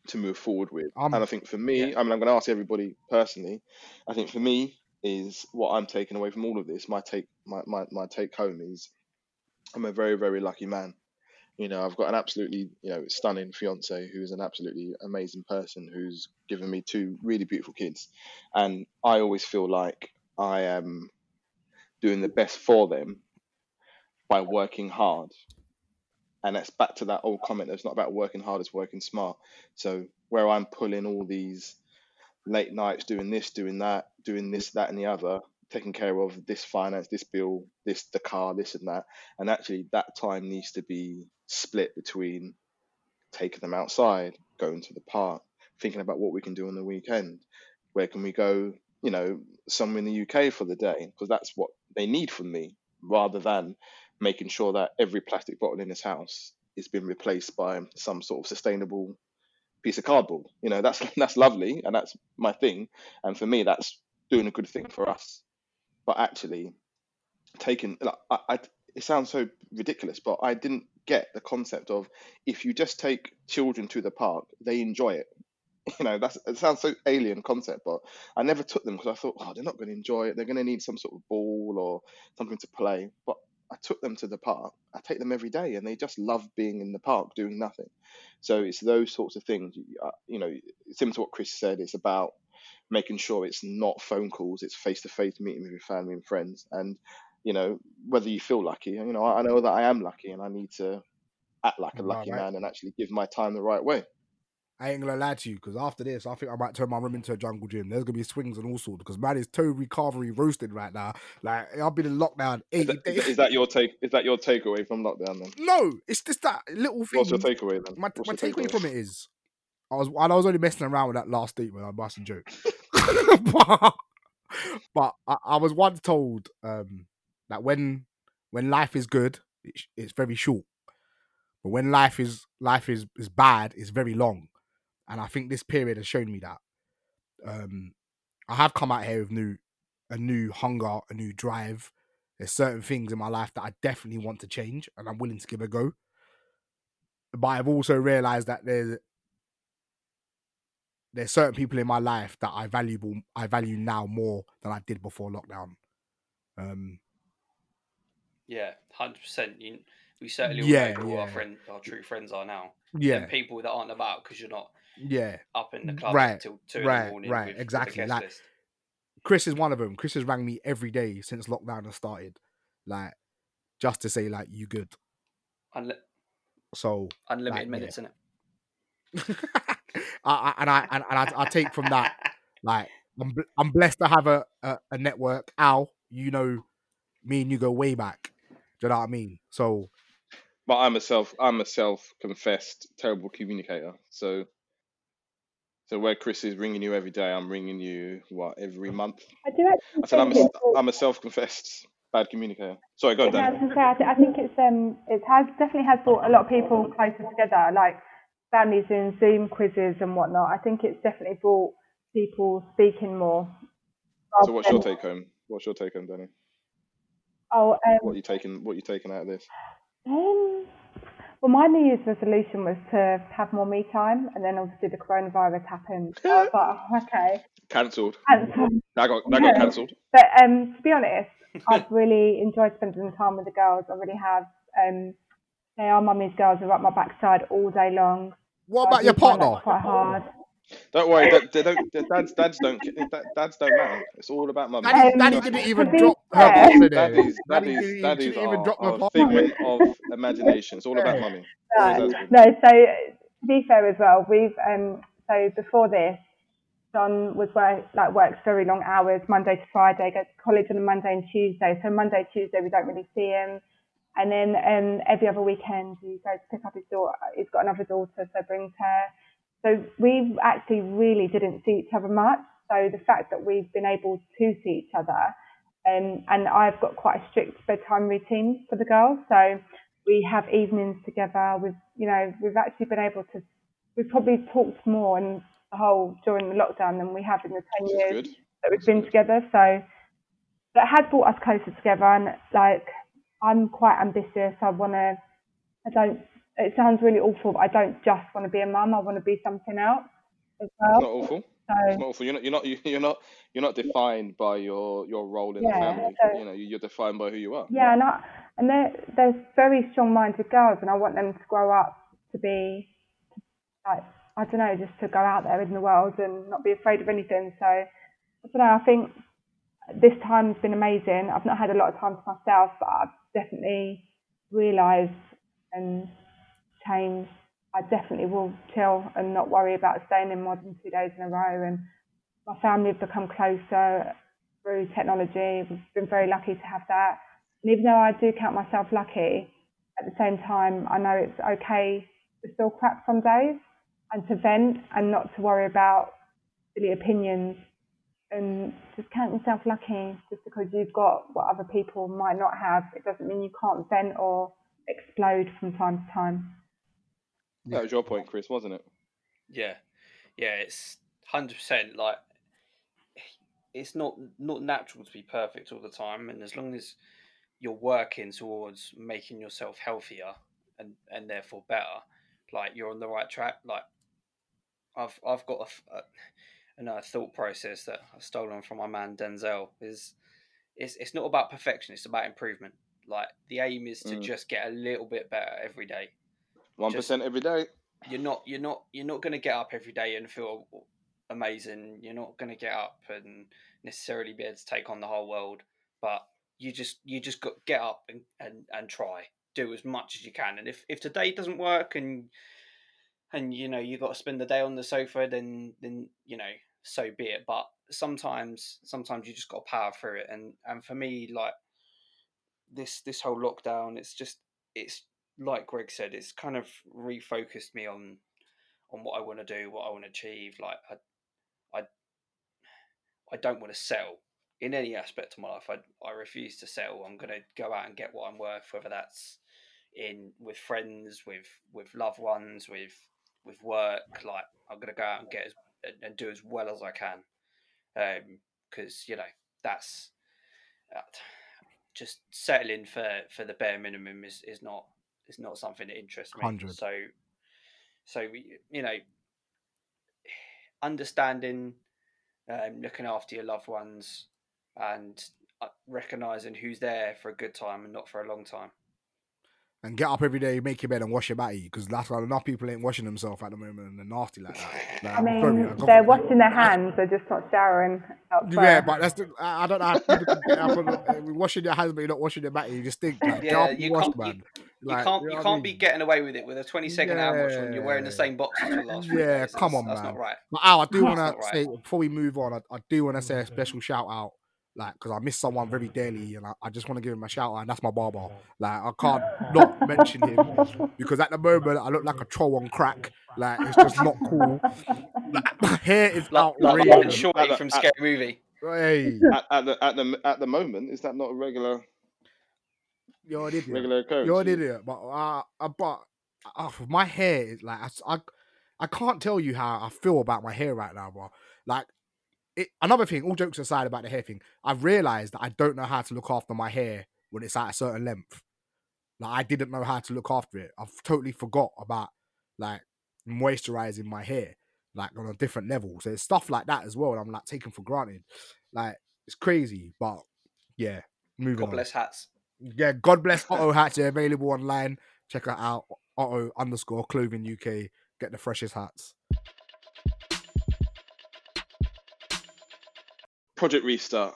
to move forward with. I'm- and I think for me, I mean, I'm going to ask everybody personally. I think for me is what I'm taking away from all of this. My take my, my, my take home is I'm a very very lucky man. You know, I've got an absolutely you know stunning fiance who's an absolutely amazing person who's given me two really beautiful kids, and I always feel like I am doing the best for them by working hard. And that's back to that old comment. It's not about working hard; it's working smart. So where I'm pulling all these late nights, doing this, doing that, doing this, that, and the other, taking care of this finance, this bill, this, the car, this and that, and actually that time needs to be split between taking them outside, going to the park, thinking about what we can do on the weekend, where can we go, you know, somewhere in the UK for the day, because that's what they need from me, rather than making sure that every plastic bottle in this house is being replaced by some sort of sustainable piece of cardboard. You know, that's *laughs* that's lovely and that's my thing. And for me, that's doing a good thing for us. But actually, taking like, I, I, it sounds so ridiculous, but I didn't get the concept of if you just take children to the park, they enjoy it. *laughs* You know, that's it sounds so alien concept, but I never took them because I thought, oh, they're not going to enjoy it. They're going to need some sort of ball or something to play. But I took them to the park. I take them every day, and they just love being in the park doing nothing. So it's those sorts of things. Uh, you know, similar to what Chris said, it's about making sure it's not phone calls, it's face to face meeting with your family and friends. And you know, whether you feel lucky, you know, I I know that I am lucky, and I need to act like a lucky right. man and actually give my time the right way. I ain't gonna lie to you because after this, I think I might turn my room into a jungle gym. There's gonna be swings and all sorts because man is totally carvery roasted right now. Like I've been in lockdown Is 80 that, is, days. Is that your take? Is that your takeaway from lockdown then? No, it's just that little thing. What's your takeaway then? My, What's my your takeaway from it is, I was and I was only messing around with that last statement. I mustn't joke, but, *laughs* *laughs* but I, I was once told um, that when when life is good, it's, it's very short, but when life is life is is bad, it's very long, and I think this period has shown me that. Um, I have come out here with new a new hunger, a new drive. There's certain things in my life that I definitely want to change, and I'm willing to give a go but I've also realized that there's there's certain people in my life that I valuable I value now more than I did before lockdown. Um, Yeah, hundred percent. We certainly all Yeah, know who our friend, our true friends are now. yeah, Them people that aren't about because you're not yeah. up in the club Right, until two in the morning. right, with, with exactly, guest like- list. Chris is one of them. Chris has rang me every day since lockdown has started, like just to say like you good. Unli- So unlimited Like, minutes in it. *laughs* I, I, and I and, and I, I take from that like I'm I'm blessed to have a, a a network. Al, you know, me and you go way back. Do you know what I mean? So But I'm a self I'm a self confessed terrible communicator. So so where Chris is ringing you every day, I'm ringing you what every month. I do actually I said I'm think a it's all- I'm a self confessed bad communicator. Sorry, go on, Yeah, I was say, I think it's um, it has definitely has brought a lot of people closer together, like families doing Zoom quizzes and whatnot. I think it's definitely brought people speaking more. So what's your take home? What's your take home, Danny? Oh, um, What you taking what you taking out of this? um, well, my New Year's resolution was to have more me time, and then obviously the coronavirus happened. *laughs* So I was like, oh, okay, Cancelled. cancel. That got that got cancelled. *laughs* But um, to be honest, I've really enjoyed spending time with the girls. I really have. Um, they are mummy's girls. They're up my backside all day long. What about your partner? Quite hard. Don't worry, dad, they don't, the dads, dads don't, dad, dads don't matter. It's all about mum. Daddy, Um, Daddy didn't even drop her fair- partner there. Daddies, Daddy daddies, didn't, even- daddies didn't even are, drop are a figment of imagination. It's all about mummy. No, no. So to be fair as well, we've um, so before this, John was work like works very long hours, Monday to Friday, goes to college on a Monday and Tuesday. So Monday, Tuesday we don't really see him, and then um, every other weekend he goes to pick up his daughter. He's got another daughter, so brings her. So we actually really didn't see each other much. So the fact that we've been able to see each other, um, and I've got quite a strict bedtime routine for the girls. So we have evenings together. We've, you know, we've actually been able to. We've probably talked more in the whole during the lockdown than we have in the ten years good. that we've That's been good. together. So that has brought us closer together. And like, I'm quite ambitious. I want to. I don't. It sounds really awful, but I don't just want to be a mum. I want to be something else as It's not awful. So It's not awful. You're not, you're not, *laughs* you're not, you're not defined by your your role in the Yeah, family. so- You know, you're defined by who you are. yeah, and I, and they're they're very strong-minded girls, and I want them to grow up to be like I don't know, just to go out there in the world and not be afraid of anything. So I don't know. I think this time's been amazing. I've not had a lot of time to myself, but I've definitely realised and changed. I definitely will chill and not worry about staying in more than two days in a row. And my family have become closer through technology. We've been very lucky to have that. And even though I do count myself lucky, at the same time, I know it's okay to still crap some days and to vent and not to worry about silly opinions and just count yourself lucky just because you've got what other people might not have. It doesn't mean you can't vent or explode from time to time. That was your point, Chris, wasn't it? Yeah, yeah, it's hundred percent like it's not not natural to be perfect all the time, and as long as you're working towards making yourself healthier and and therefore better, like you're on the right track. Like I've I've got a, f- a another thought process that I've stolen from my man Denzel is it's it's not about perfection; it's about improvement. Like the aim is to Mm. just get a little bit better every day One percent every day. you're not you're not you're not going to get up every day and feel amazing you're not going to get up and necessarily be able to take on the whole world but you just you just got get up and, and and try do as much as you can and if if today doesn't work and and you know you got to spend the day on the sofa then then you know so be it but sometimes sometimes you just got to power through it and and for me like this this whole lockdown it's just it's like Greg said, it's kind of refocused me on on what I want to do, what I want to achieve. Like I, I, I don't want to settle in any aspect of my life. I, I refuse to settle. I'm going to go out and get what I'm worth, whether that's in with friends, with with loved ones, with with work. Like I'm going to go out and get as, and, and do as well as I can, because you know that's uh, just settling for for the bare minimum is is not is not something that interests me. 100. So, so we, you know, understanding, um, looking after your loved ones, and uh, recognizing who's there for a good time and not for a long time. And get up every day, make your bed, and wash your body because that's why enough people ain't washing themselves at the moment and they're nasty like that. *laughs* Like, I mean, sorry, they're washing their hands, they're just not showering elsewhere. Yeah, but that's the, I I don't know how people get up and, uh, washing your hands, but you're not washing your batty. You just think, like, get Yeah, up and you wash, can't- man. You Like, can't know you what I can't be mean? getting away with it with a twenty second hand wash when you're wearing the same boxes for the last three Yeah, come on, that's man. not right. But Al, I do *laughs* want not to say before we move on, I, I do want to say a special shout out. Like because I miss someone very dearly, and I, I just want to give him a shout out, and that's my barber. Like I can't not mention him *laughs* because at the moment I look like a troll on crack. Like it's just not cool. *laughs* Like, my hair is Like, like outrageous. Shorty At the- from at- Scary Movie. Hey, At, at the at the at the moment, is that not a regular you're an idiot. regular occurrence? You're an idiot. But uh, uh but uh, my hair is like I, I can't tell you how I feel about my hair right now, bro. Like it, another thing. All jokes aside about the hair thing, I've realized that I don't know how to look after my hair when it's at a certain length. Like I didn't know how to look after it. I've totally forgot about like moisturizing my hair like on a different level. So it's stuff like that as well. And I'm like taking for granted. Like it's crazy, but yeah. Moving on. God on. bless hats. Yeah, God bless *laughs* Otto hats. They're available online. Check it out. Otto underscore clothing UK. Get the freshest hats. Project Restart.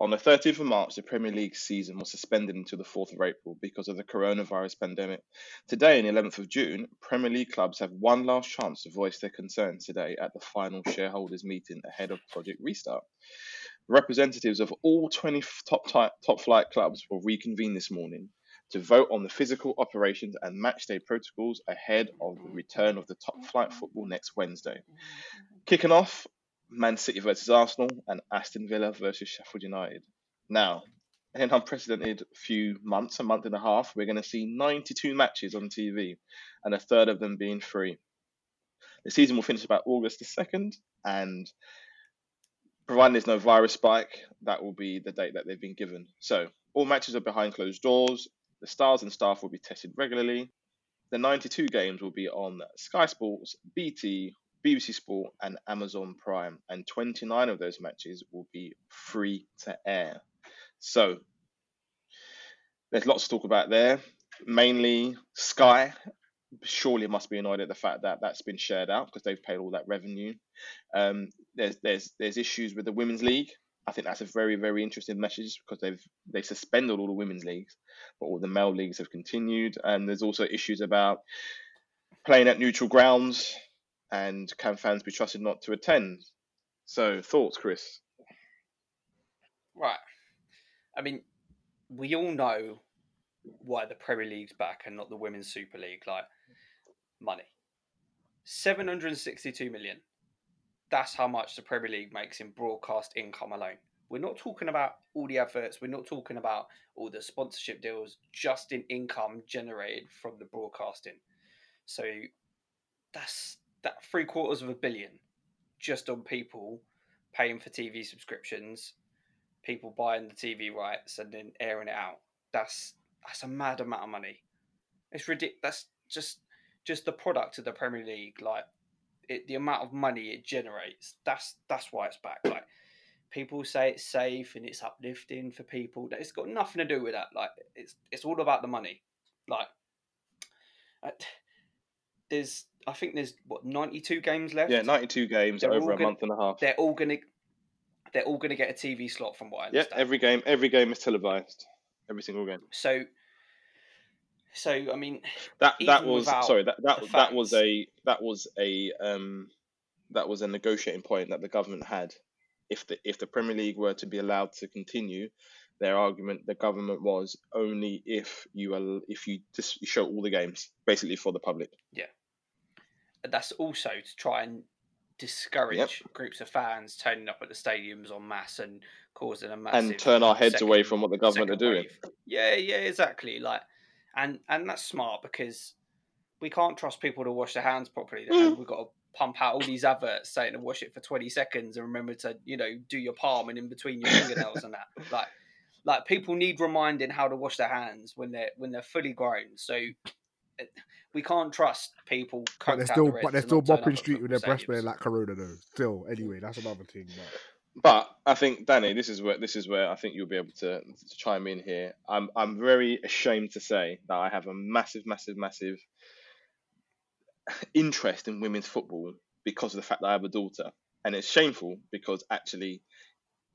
On the 30th of March, the Premier League season was suspended until the 4th of April because of the coronavirus pandemic. Today, on the 11th of June, Premier League clubs have one last chance to voice their concerns today at the final shareholders meeting ahead of Project Restart. Representatives of all 20 top, ti- top flight clubs will reconvene this morning to vote on the physical operations and matchday protocols ahead of the return of the top flight football next Wednesday. Kicking off, Man City versus Arsenal and Aston Villa versus Sheffield United. Now, in an unprecedented few months, a month and a half, we're going to see 92 matches on TV, and a third of them being free. The season will finish about August the 2nd, and providing there's no virus spike, that will be the date that they've been given. So, all matches are behind closed doors. The stars and staff will be tested regularly. The 92 games will be on Sky Sports, BT, BBC Sport, and Amazon Prime, and 29 of those matches will be free to air. So, there's lots to talk about there. Mainly Sky, surely must be annoyed at the fact that that's been shared out because they've paid all that revenue. Um, there's there's there's issues with the women's league. I think that's a very very interesting message because they've they suspended all the women's leagues, but all the male leagues have continued. And there's also issues about playing at neutral grounds and can fans be trusted not to attend? So thoughts, Chris? Right. I mean, we all know why the Premier League's back and not the Women's Super League. Like, money. 762 million. That's how much the Premier League makes in broadcast income alone. We're not talking about all the adverts, we're not talking about all the sponsorship deals, just in income generated from the broadcasting. So that's that three quarters of a billion just on people paying for TV subscriptions, people buying the TV rights and then airing it out. That's that's a mad amount of money. It's ridiculous. That's just just the product of the Premier League. Like it, the amount of money it generates. That's that's why it's back. Like people say it's safe and it's uplifting for people. It's got nothing to do with that. Like it's it's all about the money. Like uh, there's I think there's what 92 games left. Yeah, 92 games They're over a gonna- month and a half. They're all gonna they're all gonna get a TV slot from what I Yeah, understand. every game, every game is televised. Every single game. So, so I mean, That that was sorry. That that that was a that was a um that was a negotiating point that the government had. If the if the Premier League were to be allowed to continue, their argument the government was only if you al- if you just show all the games basically for the public. Yeah. and That's also to try and discourage groups of fans turning up at the stadiums en masse and causing a massive and turn our heads away from what the government are doing. wave. Yeah, yeah, exactly. Like, and and that's smart because we can't trust people to wash their hands properly. Mm. We've got to pump out all these adverts saying to wash it for twenty seconds and remember to you know do your palm and in between your *laughs* fingernails and that. Like, like people need reminding how to wash their hands when they're when they're fully grown. So. Eh, we can't trust people. But they're still, the but they're still not bopping street with their football breast playing stadiums. like Corona though. Still, anyway, that's another thing. But But I think Danny, this is where this is where I think you'll be able to, to chime in here. I'm I'm very ashamed to say that I have a massive, massive, massive interest in women's football because of the fact that I have a daughter, and it's shameful because actually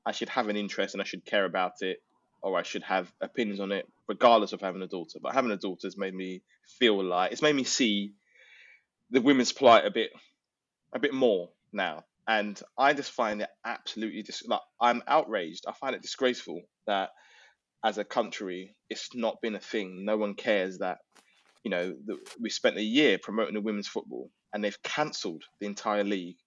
I should have an interest and I should care about it, or I should have opinions on it, regardless of having a daughter. But having a daughter has made me feel like it's made me see the women's plight a bit a bit more now and I just find it absolutely dis- like I'm outraged. I find it disgraceful that as a country, it's not been a thing. No one cares that you know the, we spent a year promoting the women's football, and they've cancelled the entire league,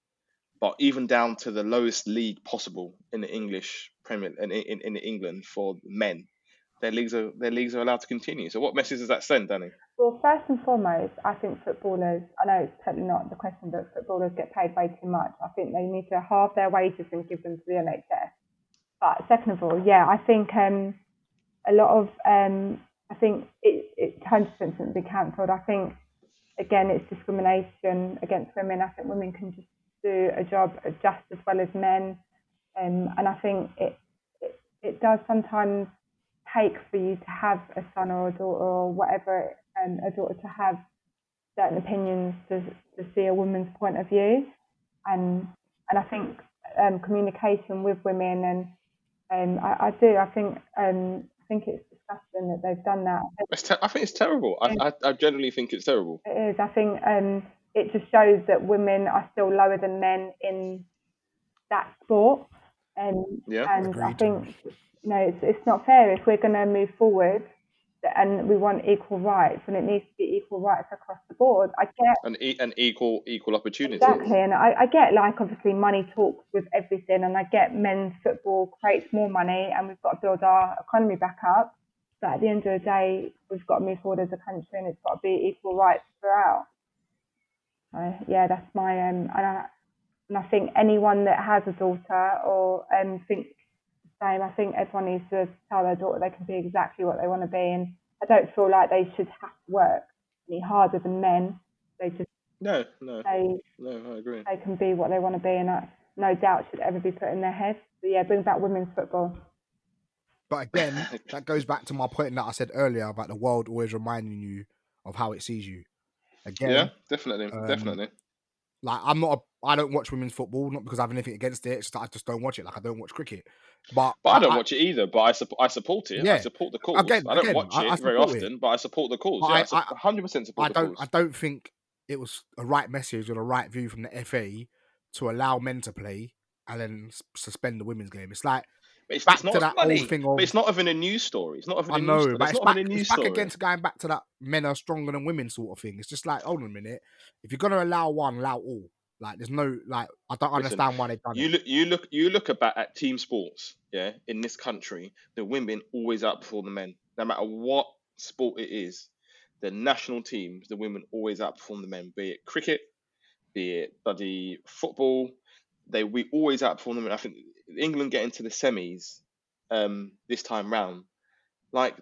but even down to the lowest league possible in the English Premier in, in, in England for men, their leagues are their leagues are allowed to continue. So what message does that send, Danny? Well, first and foremost, I think footballers, I know it's totally not the question, but footballers get paid way too much. I think they need to halve their wages and give them to the NHS. But second of all, yeah, I think um, a lot of, um, I think it, it 100% shouldn't be cancelled. I think, again, it's discrimination against women. I think women can just do a job just as well as men. Um, and I think it, it, it does sometimes take for you to have a son or a daughter or whatever, um, a daughter to have certain opinions to, to see a woman's point of view. And and I think um, communication with women and um, I, I do. I think um, I think it's disgusting that they've done that. Te- I think it's terrible. I, I, I generally think it's terrible. It is. I think um, it just shows that women are still lower than men in that sport. Um, Yeah. and I think you know it's it's not fair if we're going to move forward and we want equal rights and it needs to be equal rights across the board. I get An, e- an equal equal opportunity. exactly, and I, I get like obviously money talks with everything, and I get men's football creates more money, and we've got to build our economy back up. But at the end of the day, we've got to move forward as a country, and it's got to be equal rights throughout. So yeah, that's my um, and I, and I think anyone that has a daughter or um thinks the same, I think everyone needs to tell their daughter they can be exactly what they want to be, and I don't feel like they should have to work any harder than men. They just No, no, they no. I agree. they can be what they want to be, and that no doubt should ever be put in their heads. So yeah, bring back women's football. But again, *laughs* that goes back to my point that I said earlier about the world always reminding you of how it sees you. Again, Yeah, definitely, um, definitely. like I'm not a, I don't watch women's football, not because I have anything against it. It's just I just don't watch it. Like I don't watch cricket. But But I don't watch it either. But I support. I support it. I support the cause. Again- I don't again, watch it I very support it. often, but I support the cause. But Yeah, I- I I- 100% support I the don't I don't think it was a right message or the right view from the FA to allow men to play and then suspend the women's game. It's like it's, back it's not. to that money. old thing of But it's not even a news story. It's not even a news know, story. but It's it's not back, even a news it's back story. again to going back to that men are stronger than women sort of thing. It's just like, hold on a minute. If you're gonna allow one, allow all. Like there's no like I don't Listen, understand why they've done You it. look, you look, you look about at team sports, yeah, in this country, the women always outperform the men, no matter what sport it is. The national teams, the women always outperform the men, be it cricket, be it bloody football. They we always outperform them. And I think England getting to the semis um, this time round, like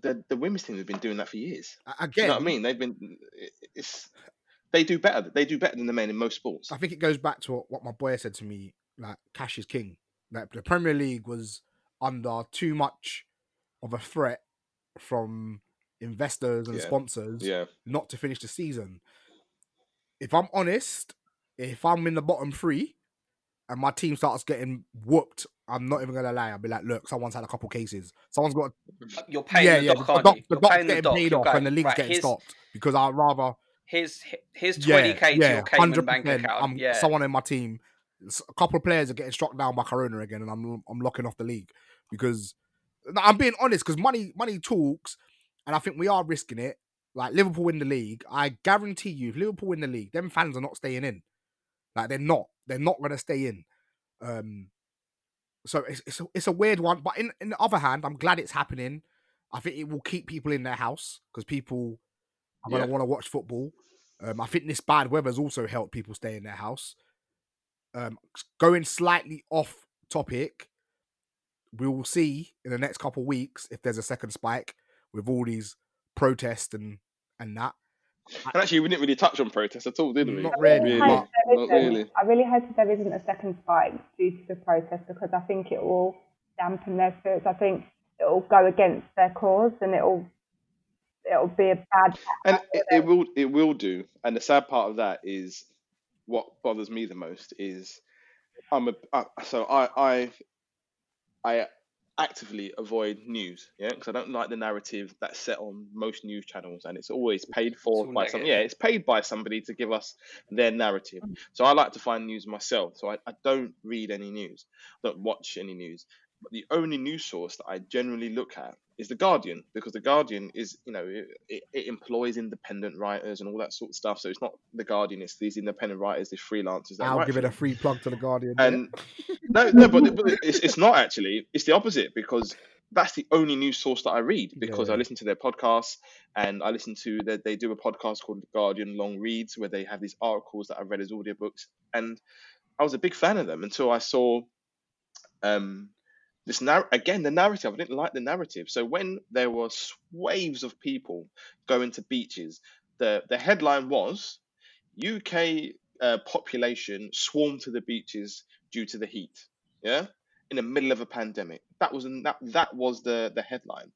the the women's team have been doing that for years. Again, you know what I mean? They've been it's they do better. They do better than the men in most sports. I think it goes back to what, what my boy said to me, like cash is king. Like the Premier League was under too much of a threat from investors and Yeah, sponsors Yeah. not to finish the season. If I'm honest, if I'm in the bottom three and my team starts getting whooped, I'm not even gonna lie. I'll be like, look, someone's had a couple cases. Someone's got You're paying yeah, the yeah. doc, The, doc, the doc's paying the getting doc. paid off going, and the league's right, getting stopped because I'd rather here's here's twenty k to yeah, your Cayman bank account. I'm yeah, someone in my team. a couple of players are getting struck down by Corona again, and I'm I'm locking off the league because I'm being honest. Because money money talks, and I think we are risking it. Like Liverpool win the league, I guarantee you, if Liverpool win the league, them fans are not staying in. Like they're not. They're not going to stay in. Um, so it's it's a, it's a weird one. But in in the other hand, I'm glad it's happening. I think it will keep people in their house because people are going to want to watch football. Um, I think this bad weather's also helped people stay in their house. Um, going slightly off topic, we will see in the next couple of weeks if there's a second spike with all these protests and and that. And actually, we didn't really touch on protests at all, did we? Not really really, hope but- there Not isn't- really. I really hope that there isn't a second spike due to the protest because I think it will dampen their spirits. I think it will go against their cause and it will it'll be a bad. And it, it will it will do. And the sad part of that is what bothers me the most is I'm a I, so I I I actively avoid news, yeah, because I don't like the narrative that's set on most news channels, and it's always paid for by some. Yeah, it's paid by somebody to give us their narrative. So I like to find news myself. So I, I don't read any news, don't watch any news. But the only news source that I generally look at is the Guardian, because the Guardian is, you know, it, it, employs independent writers and all that sort of stuff. So it's not the Guardian; it's these independent writers, these freelancers. I'll write give it a free plug to the Guardian. And no, no, but, it's, it's not actually. It's the opposite because that's the only news source that I read because I Yeah. listen to their podcasts and I listen to that they do a podcast called The Guardian Long Reads where they have these articles that I read as audiobooks and I was a big fan of them until I saw um this narr- again the narrative I didn't like the narrative. So when there were waves of people going to beaches the the headline was UK uh, population swarmed to the beaches due to the heat yeah in the middle of a pandemic. That was that that was the the headline.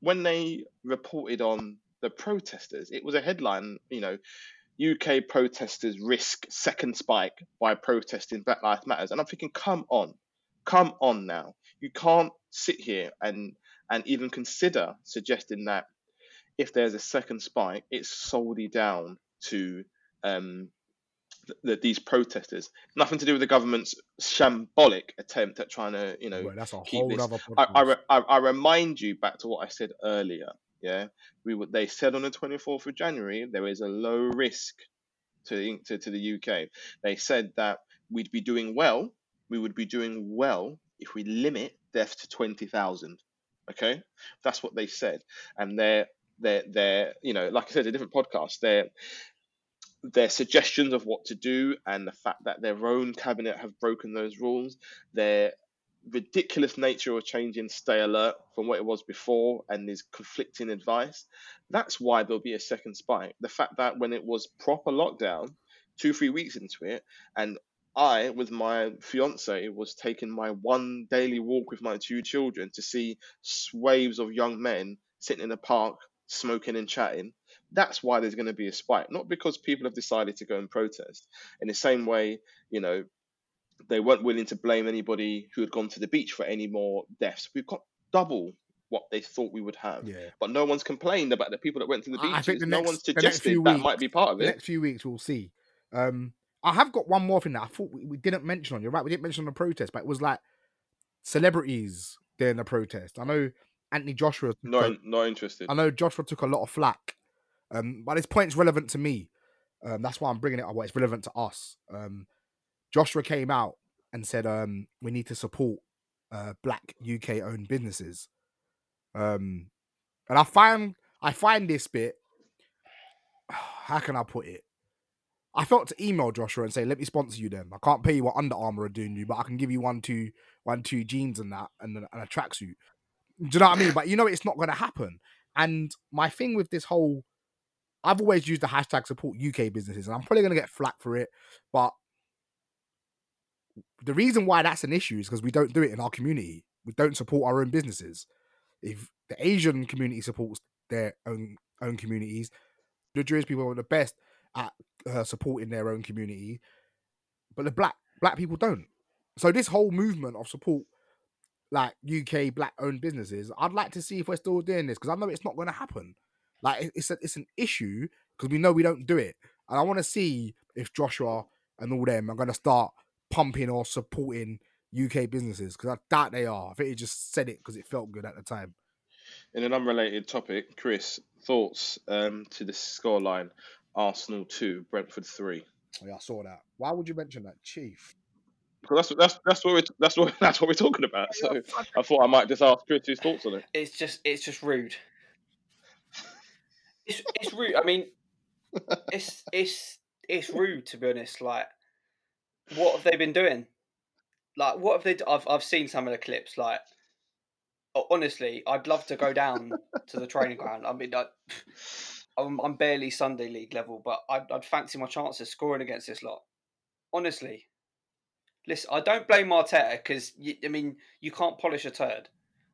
When they reported on the protesters it was a headline you know UK protesters risk second spike by protesting Black Lives Matters. And I'm thinking come on come on now you can't sit here and and even consider suggesting that if there's a second spike it's solely down to um th- th- these protesters nothing to do with the government's shambolic attempt at trying to you know Well, that's a keep whole this I, I, re- I, I remind you back to what I said earlier. Yeah, we would. They said on the twenty fourth of January there is a low risk to, to to the UK. They said that we'd be doing well. We would be doing well if we limit death to twenty thousand. Okay, that's what they said, and they're they're they're you know like I said a different podcast. They're their suggestions of what to do and the fact that their own cabinet have broken those rules, their ridiculous nature of changing stay alert from what it was before and is conflicting advice. That's why there'll be a second spike. The fact that when it was proper lockdown, two, three weeks into it, and I, with my fiance, was taking my one daily walk with my two children to see waves of young men sitting in a park smoking and chatting. That's why there's going to be a spike, not because people have decided to go and protest. In the same way, you know, they weren't willing to blame anybody who had gone to the beach for any more deaths. We've got double what they thought we would have. yeah. But no one's complained about the people that went to the beach. I think the no next- one's the suggested that weeks- might be part of it. The next few weeks we'll see. Um, I have got one more thing that I thought we, we didn't mention on. You're right, we didn't mention on the protest, but it was like celebrities during the protest. I know Anthony Joshua. took No, not interested. I know Joshua took a lot of flack, um, but his point's relevant to me. Um, that's why I'm bringing it up. Well, it's relevant to us. Um, Joshua came out and said um, we need to support uh, black UK owned businesses. Um, and I find I find this bit. *sighs* How can I put it? I felt to email Joshua and say, "Let me sponsor you. Then I can't pay you what Under Armour are doing you, but I can give you one, two, one, two jeans and that, and, and a tracksuit." Do you know what I mean? But you know it's not going to happen. And my thing with this whole, I've always used the hashtag support UK businesses, and I'm probably going to get flack for it. But the reason why that's an issue is because we don't do it in our community. We don't support our own businesses. If the Asian community supports their own own communities, the Jewish people are the best at uh, supporting their own community, but the black black people don't. So this whole movement of support like UK black owned businesses, I'd like to see if we're still doing this because I know it's not going to happen. Like it's a, it's an issue because we know we don't do it, and I want to see if Joshua and all them are going to start pumping or supporting UK businesses because I doubt they are. I think he just said it because it felt good at the time. In an unrelated topic, Chris, thoughts um, to the scoreline: Arsenal two, Brentford three. Oh, yeah, I saw that. Why would you mention that, Chief? Because that's that's that's what we're that's what *laughs* that's what we're talking about. So I thought I might just ask Chris his thoughts on it. It's just it's just rude. It's it's rude. I mean, *laughs* it's it's it's rude to be honest. Like, what have they been doing? Like, what have they? d- I've I've seen some of the clips. Like, honestly, I'd love to go down to the training ground. I mean, I, I'm I'm barely Sunday league level, but I'd, I'd fancy my chances scoring against this lot. Honestly, listen, I don't blame Arteta because I mean you can't polish a turd.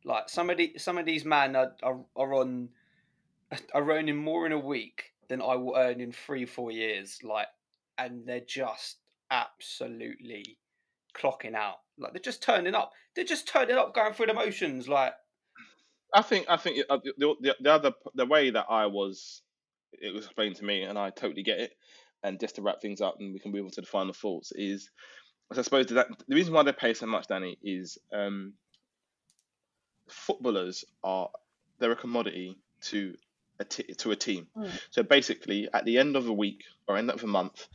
Like some of the some of these men are are, are on are earning more in a week than I will earn in three four years. Like, and they're just absolutely clocking out. Like they're just turning up. They're just turning up, going through the motions. Like I think I think uh, the, the the other the way that I was it was explained to me, and I totally get it. And just to wrap things up, and we can move on to the final thoughts is, I suppose that the reason why they pay so much, Danny, is um, footballers are they're a commodity to a t- to a team. Mm. So basically, at the end of a week or end of a month,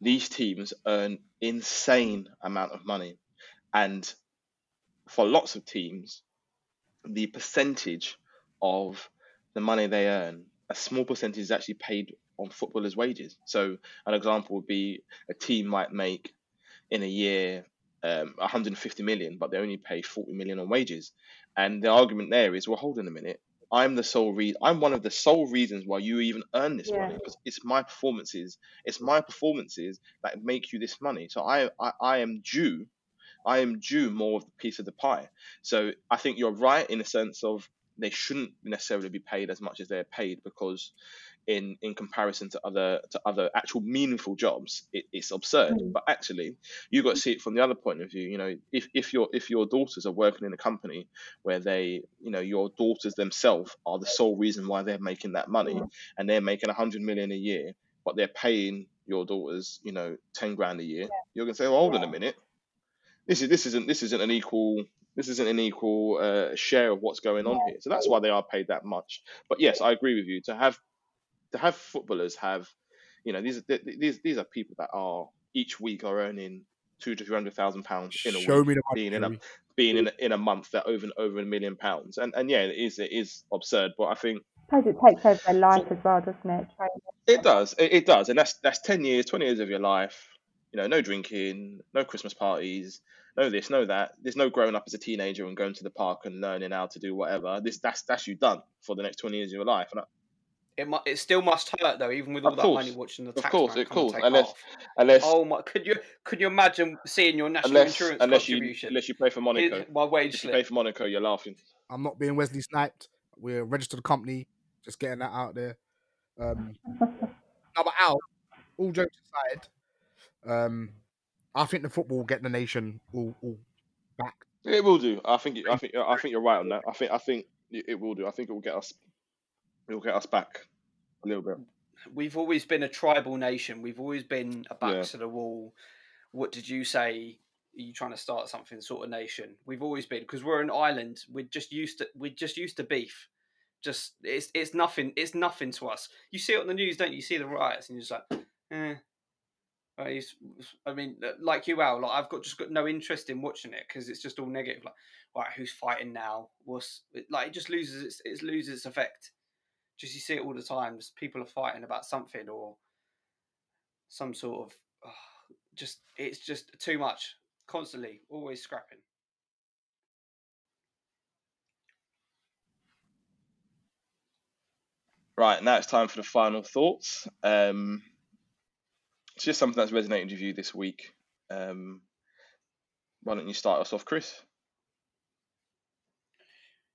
these teams earn insane amount of money, and for lots of teams, the percentage of the money they earn, a small percentage is actually paid on footballers' wages. So an example would be a team might make in a year um, 150 million, but they only pay 40 million on wages. And the argument there is, well, hold on a minute. I'm the sole reason. I'm one of the sole reasons why you even earn this Yeah. money because it's my performances. It's my performances that make you this money. So I, I, I am due. I am due more of the piece of the pie. So I think you're right in the sense of they shouldn't necessarily be paid as much as they're paid because in in comparison to other to other actual meaningful jobs it, it's absurd. Mm. but actually you've got to see it from the other point of view. You know if, if your if your daughters are working in a company where they you know your daughters themselves are the sole reason why they're making that money Mm. and they're making 100 million a year but they're paying your daughters you know 10 grand a year you're going to say well, hold on a minute. This is this isn't this isn't an equal this isn't an equal uh, share of what's going on here. So that's why they are paid that much. But yes i agree with you. To have to have footballers have you know these are these these are people that are each week are earning two to three hundred thousand pounds in a Show week me the money. being in a being in a, in a month that over over a million pounds. And and yeah it is it is absurd but i think suppose it takes over their life as well, doesn't it? Training. it does. It, it does. And that's that's 10 years 20 years of your life. You know no drinking no christmas parties no this know that there's no growing up as a teenager and going to the park and learning how to do whatever this that's that's you done for the next 20 years of your life and I, it, mu- it still must hurt though, even with all Of that course. money watching the Of tax course, man it come course, unless- half. unless Oh my! Could you could you imagine seeing your national unless insurance unless you contribution? unless you play for Monaco Here's my wage if you play for Monaco you're laughing I'm not being Wesley sniped. We're a registered company. Just getting that out there. Um, *laughs* no, but Al, all jokes aside, um, I think the football will get the nation all, all back. It will do. I think. I think. I think you're right on that. I think. I think it it will do. I think it will get us. It will get us back a little bit. We've always been a tribal nation. We've always been a back Yeah. to the wall. What did you say? Are you trying to start something sort of nation? We've always been because we're an island. We're just used to. We're just used to beef. Just it's it's nothing. It's nothing to us. You see it on the news, don't you? You see the riots, and you're just like, eh. Right, it's- I mean, like you, Al. Like I've got just got no interest in watching it because it's just all negative. Like, right, who's fighting now? What's like? It just loses its it loses its effect just you see it all the time. Just people are fighting about something or some sort of just it's just too much. Constantly, always scrapping. Right now it's time for the final thoughts. Um, it's just something that's resonated with you this week. Um, why don't you start us off, Chris?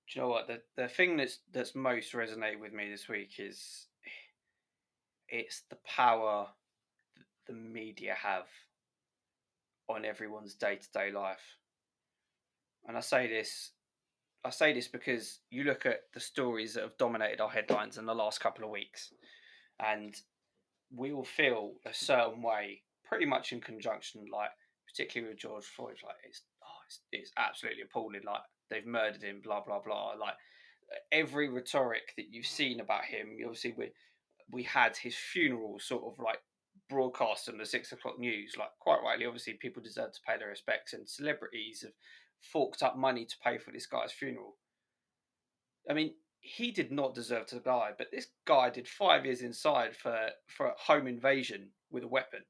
Do you know what the the thing that's that's most resonated with me this week is it's the power the media have on everyone's day to day life. And I say this I say this because you look at the stories that have dominated our headlines in the last couple of weeks and we all feel a certain way pretty much in conjunction like particularly with George Floyd like it's oh, it's, it's absolutely appalling like they've murdered him blah blah blah like every rhetoric that you've seen about him obviously we we had his funeral sort of like broadcast on the six o'clock news like quite rightly obviously people deserve to pay their respects and celebrities have forked up money to pay for this guy's funeral. I mean he did not deserve to die but this guy did five years inside for for home invasion with a weapon.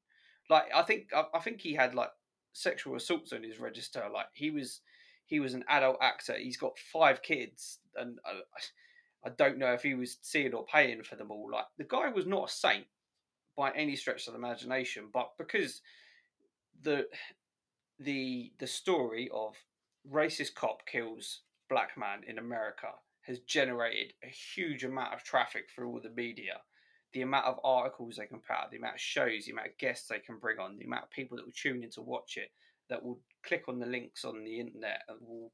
Like i think i, I think he had like sexual assaults on his register. Like he was he was an adult actor. He's got five kids and uh, I don't know if he was seeing or paying for them all. Like the guy was not a saint by any stretch of the imagination, but because the the the story of racist cop kills black man in America has generated a huge amount of traffic for all the media. The amount of articles they can put out, the amount of shows, the amount of guests they can bring on, the amount of people that will tune in to watch it that will click on the links on the internet and will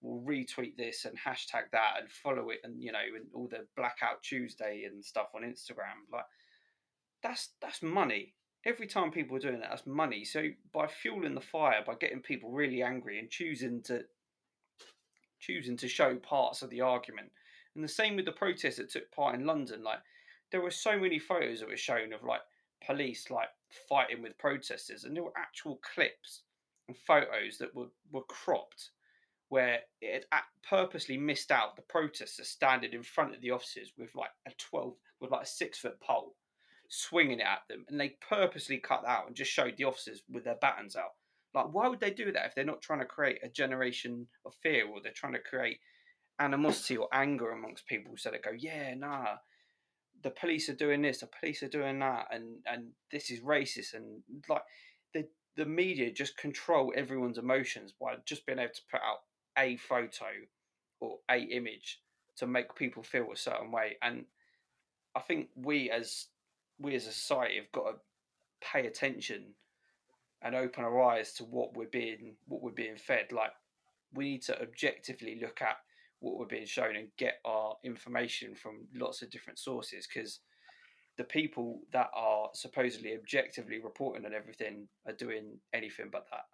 will retweet this and hashtag that and follow it and you know and all the blackout Tuesday and stuff on Instagram. Like that's that's money. Every time people are doing that, that's money. So by fueling the fire, by getting people really angry and choosing to choosing to show parts of the argument, and the same with the protests that took part in London, like there were so many photos that were shown of like police like fighting with protesters, and there were actual clips and photos that were, were cropped where it had purposely missed out the protesters standing in front of the officers with like a 12 with like a six foot pole swinging it at them and they purposely cut out and just showed the officers with their batons out like why would they do that if they're not trying to create a generation of fear or they're trying to create animosity or anger amongst people? So they go yeah nah the police are doing this the police are doing that and and this is racist and like the the media just control everyone's emotions by just being able to put out a photo or a image to make people feel a certain way and i think we as we as a society have got to pay attention and open our eyes to what we're being what we're being fed like we need to objectively look at what we're being shown and get our information from lots of different sources because the people that are supposedly objectively reporting on everything are doing anything but that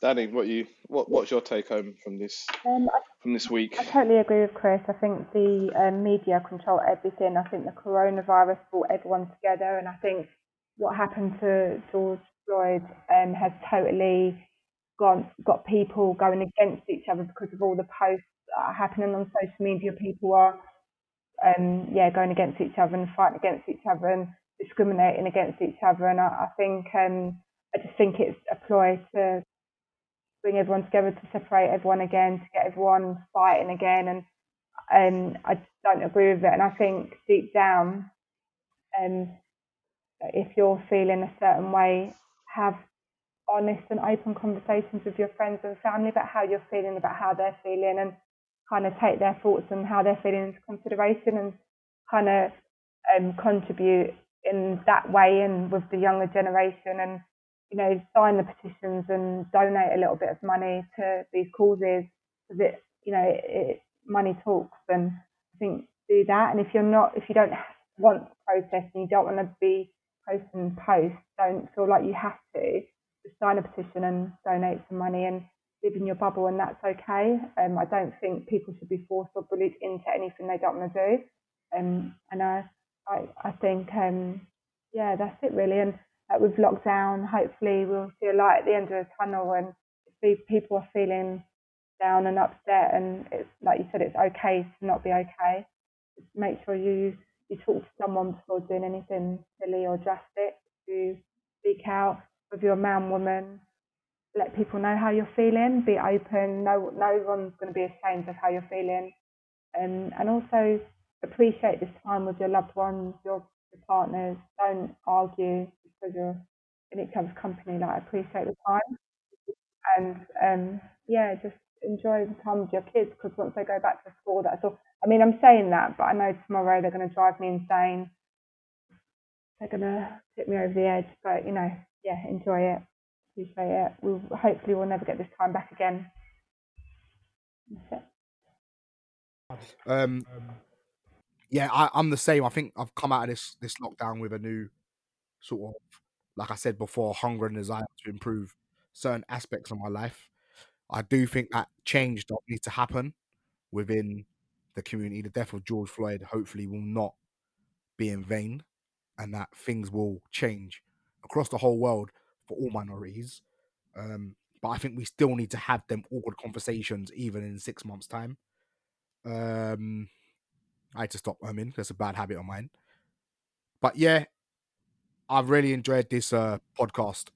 Danny, what you what what's your take home from this Um, I, from this week? I totally agree with Chris. I think the um, media control everything. I think the coronavirus brought everyone together, and I think what happened to George Floyd um, has totally gone got people going against each other because of all the posts that are happening on social media. People are um, yeah going against each other and fighting against each other and discriminating against each other. And I, I think um, I just think it's a ploy to bring everyone together to separate everyone again, to get everyone fighting again. And um, I don't agree with it. And I think deep down, um, if you're feeling a certain way, have honest and open conversations with your friends and family about how you're feeling, about how they're feeling, and kind of take their thoughts and how they're feeling into consideration and kind of um, contribute in that way and with the younger generation and you know, sign the petitions and donate a little bit of money to these causes because it, you know, it, it, money talks. And I think do that. And if you're not, if you don't want protest and you don't want to be posting post. don't feel like you have to. Just sign a petition and donate some money and live in your bubble, and that's okay. Um, I don't think people should be forced or bullied into anything they don't want to do. Um, and I, I, I think, um, yeah, that's it really. And uh, with lockdown, hopefully we'll see a light at the end of the tunnel and if people are feeling down and upset and it's like you said, it's okay to not be okay. Just make sure you you talk to someone before doing anything silly or drastic. To speak out with your man, woman. Let people know how you're feeling. Be open. No, no one's going to be ashamed of how you're feeling. Um, and also appreciate this time with your loved ones, your, your partners. Don't argue because you're in each other's company. Like appreciate the time, and um, yeah, just enjoy the time with your kids because once they go back to school, that's all. I mean, I'm saying that, but I know tomorrow they're going to drive me insane. They're going to tip me over the edge, but you know, yeah, enjoy it, appreciate it. We'll hopefully we'll never get this time back again. Um, yeah, I, I'm the same. I think I've come out of this this lockdown with a new sort of, like I said before, hunger and desire to improve certain aspects of my life. I do think that change does need to happen within the community. The death of George Floyd hopefully will not be in vain, and that things will change across the whole world for all minorities. Um, but I think we still need to have them awkward conversations even in six months' time. Um, I had to stop mean, That's a bad habit of mine. But yeah, I've really enjoyed this uh, podcast.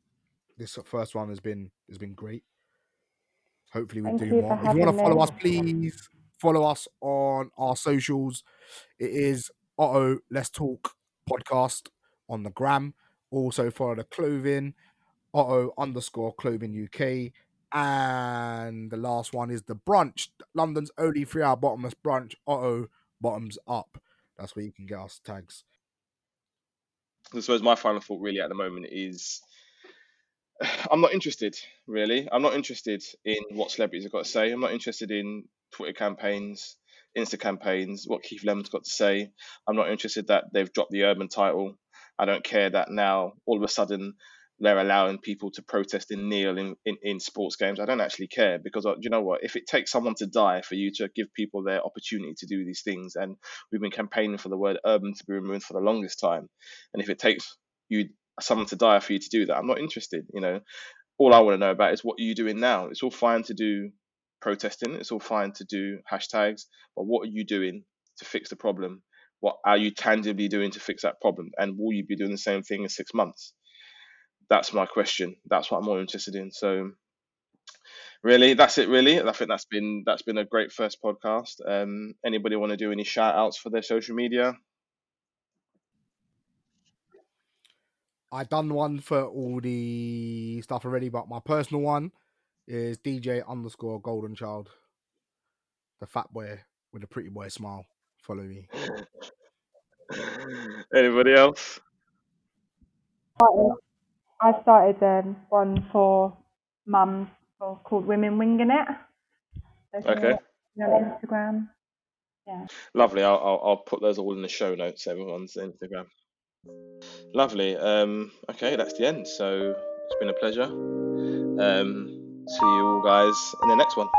This first one has been has been great. Hopefully we Thank do more. If you want to follow us, me. please follow us on our socials. It is Otto Let's Talk podcast on the gram. Also follow the clothing Otto underscore clothing UK. And the last one is the brunch, London's only three hour bottomless brunch, Otto bottoms up. That's where you can get us tags. I suppose my final thought really at the moment is *sighs* I'm not interested, really. I'm not interested in what celebrities have got to say. I'm not interested in Twitter campaigns, Insta campaigns, what Keith Lemon's got to say. I'm not interested that they've dropped the urban title. I don't care that now all of a sudden they're allowing people to protest and kneel in, in, in sports games. I don't actually care because uh, you know what? If it takes someone to die for you to give people their opportunity to do these things, and we've been campaigning for the word urban to be removed for the longest time, and if it takes you someone to die for you to do that, I'm not interested. You know, all I want to know about is what are you doing now. It's all fine to do protesting. It's all fine to do hashtags, but what are you doing to fix the problem? What are you tangibly doing to fix that problem? And will you be doing the same thing in six months? that's my question. That's what I'm more interested in. So really, that's it. Really, I think that's been that's been a great first podcast. Um, anybody want to do any shout outs for their social media? I've done one for all the stuff already, but my personal one is DJ underscore Golden Child, the fat boy with a pretty boy smile. Follow me. *laughs* Anybody else? I started um, one for mums called Women Winging It. Okay. On Instagram. Yeah. Lovely. I'll, I'll, I'll put those all in the show notes. Everyone's Instagram. Lovely. Um, okay, that's the end. So it's been a pleasure. Um, see you all guys in the next one.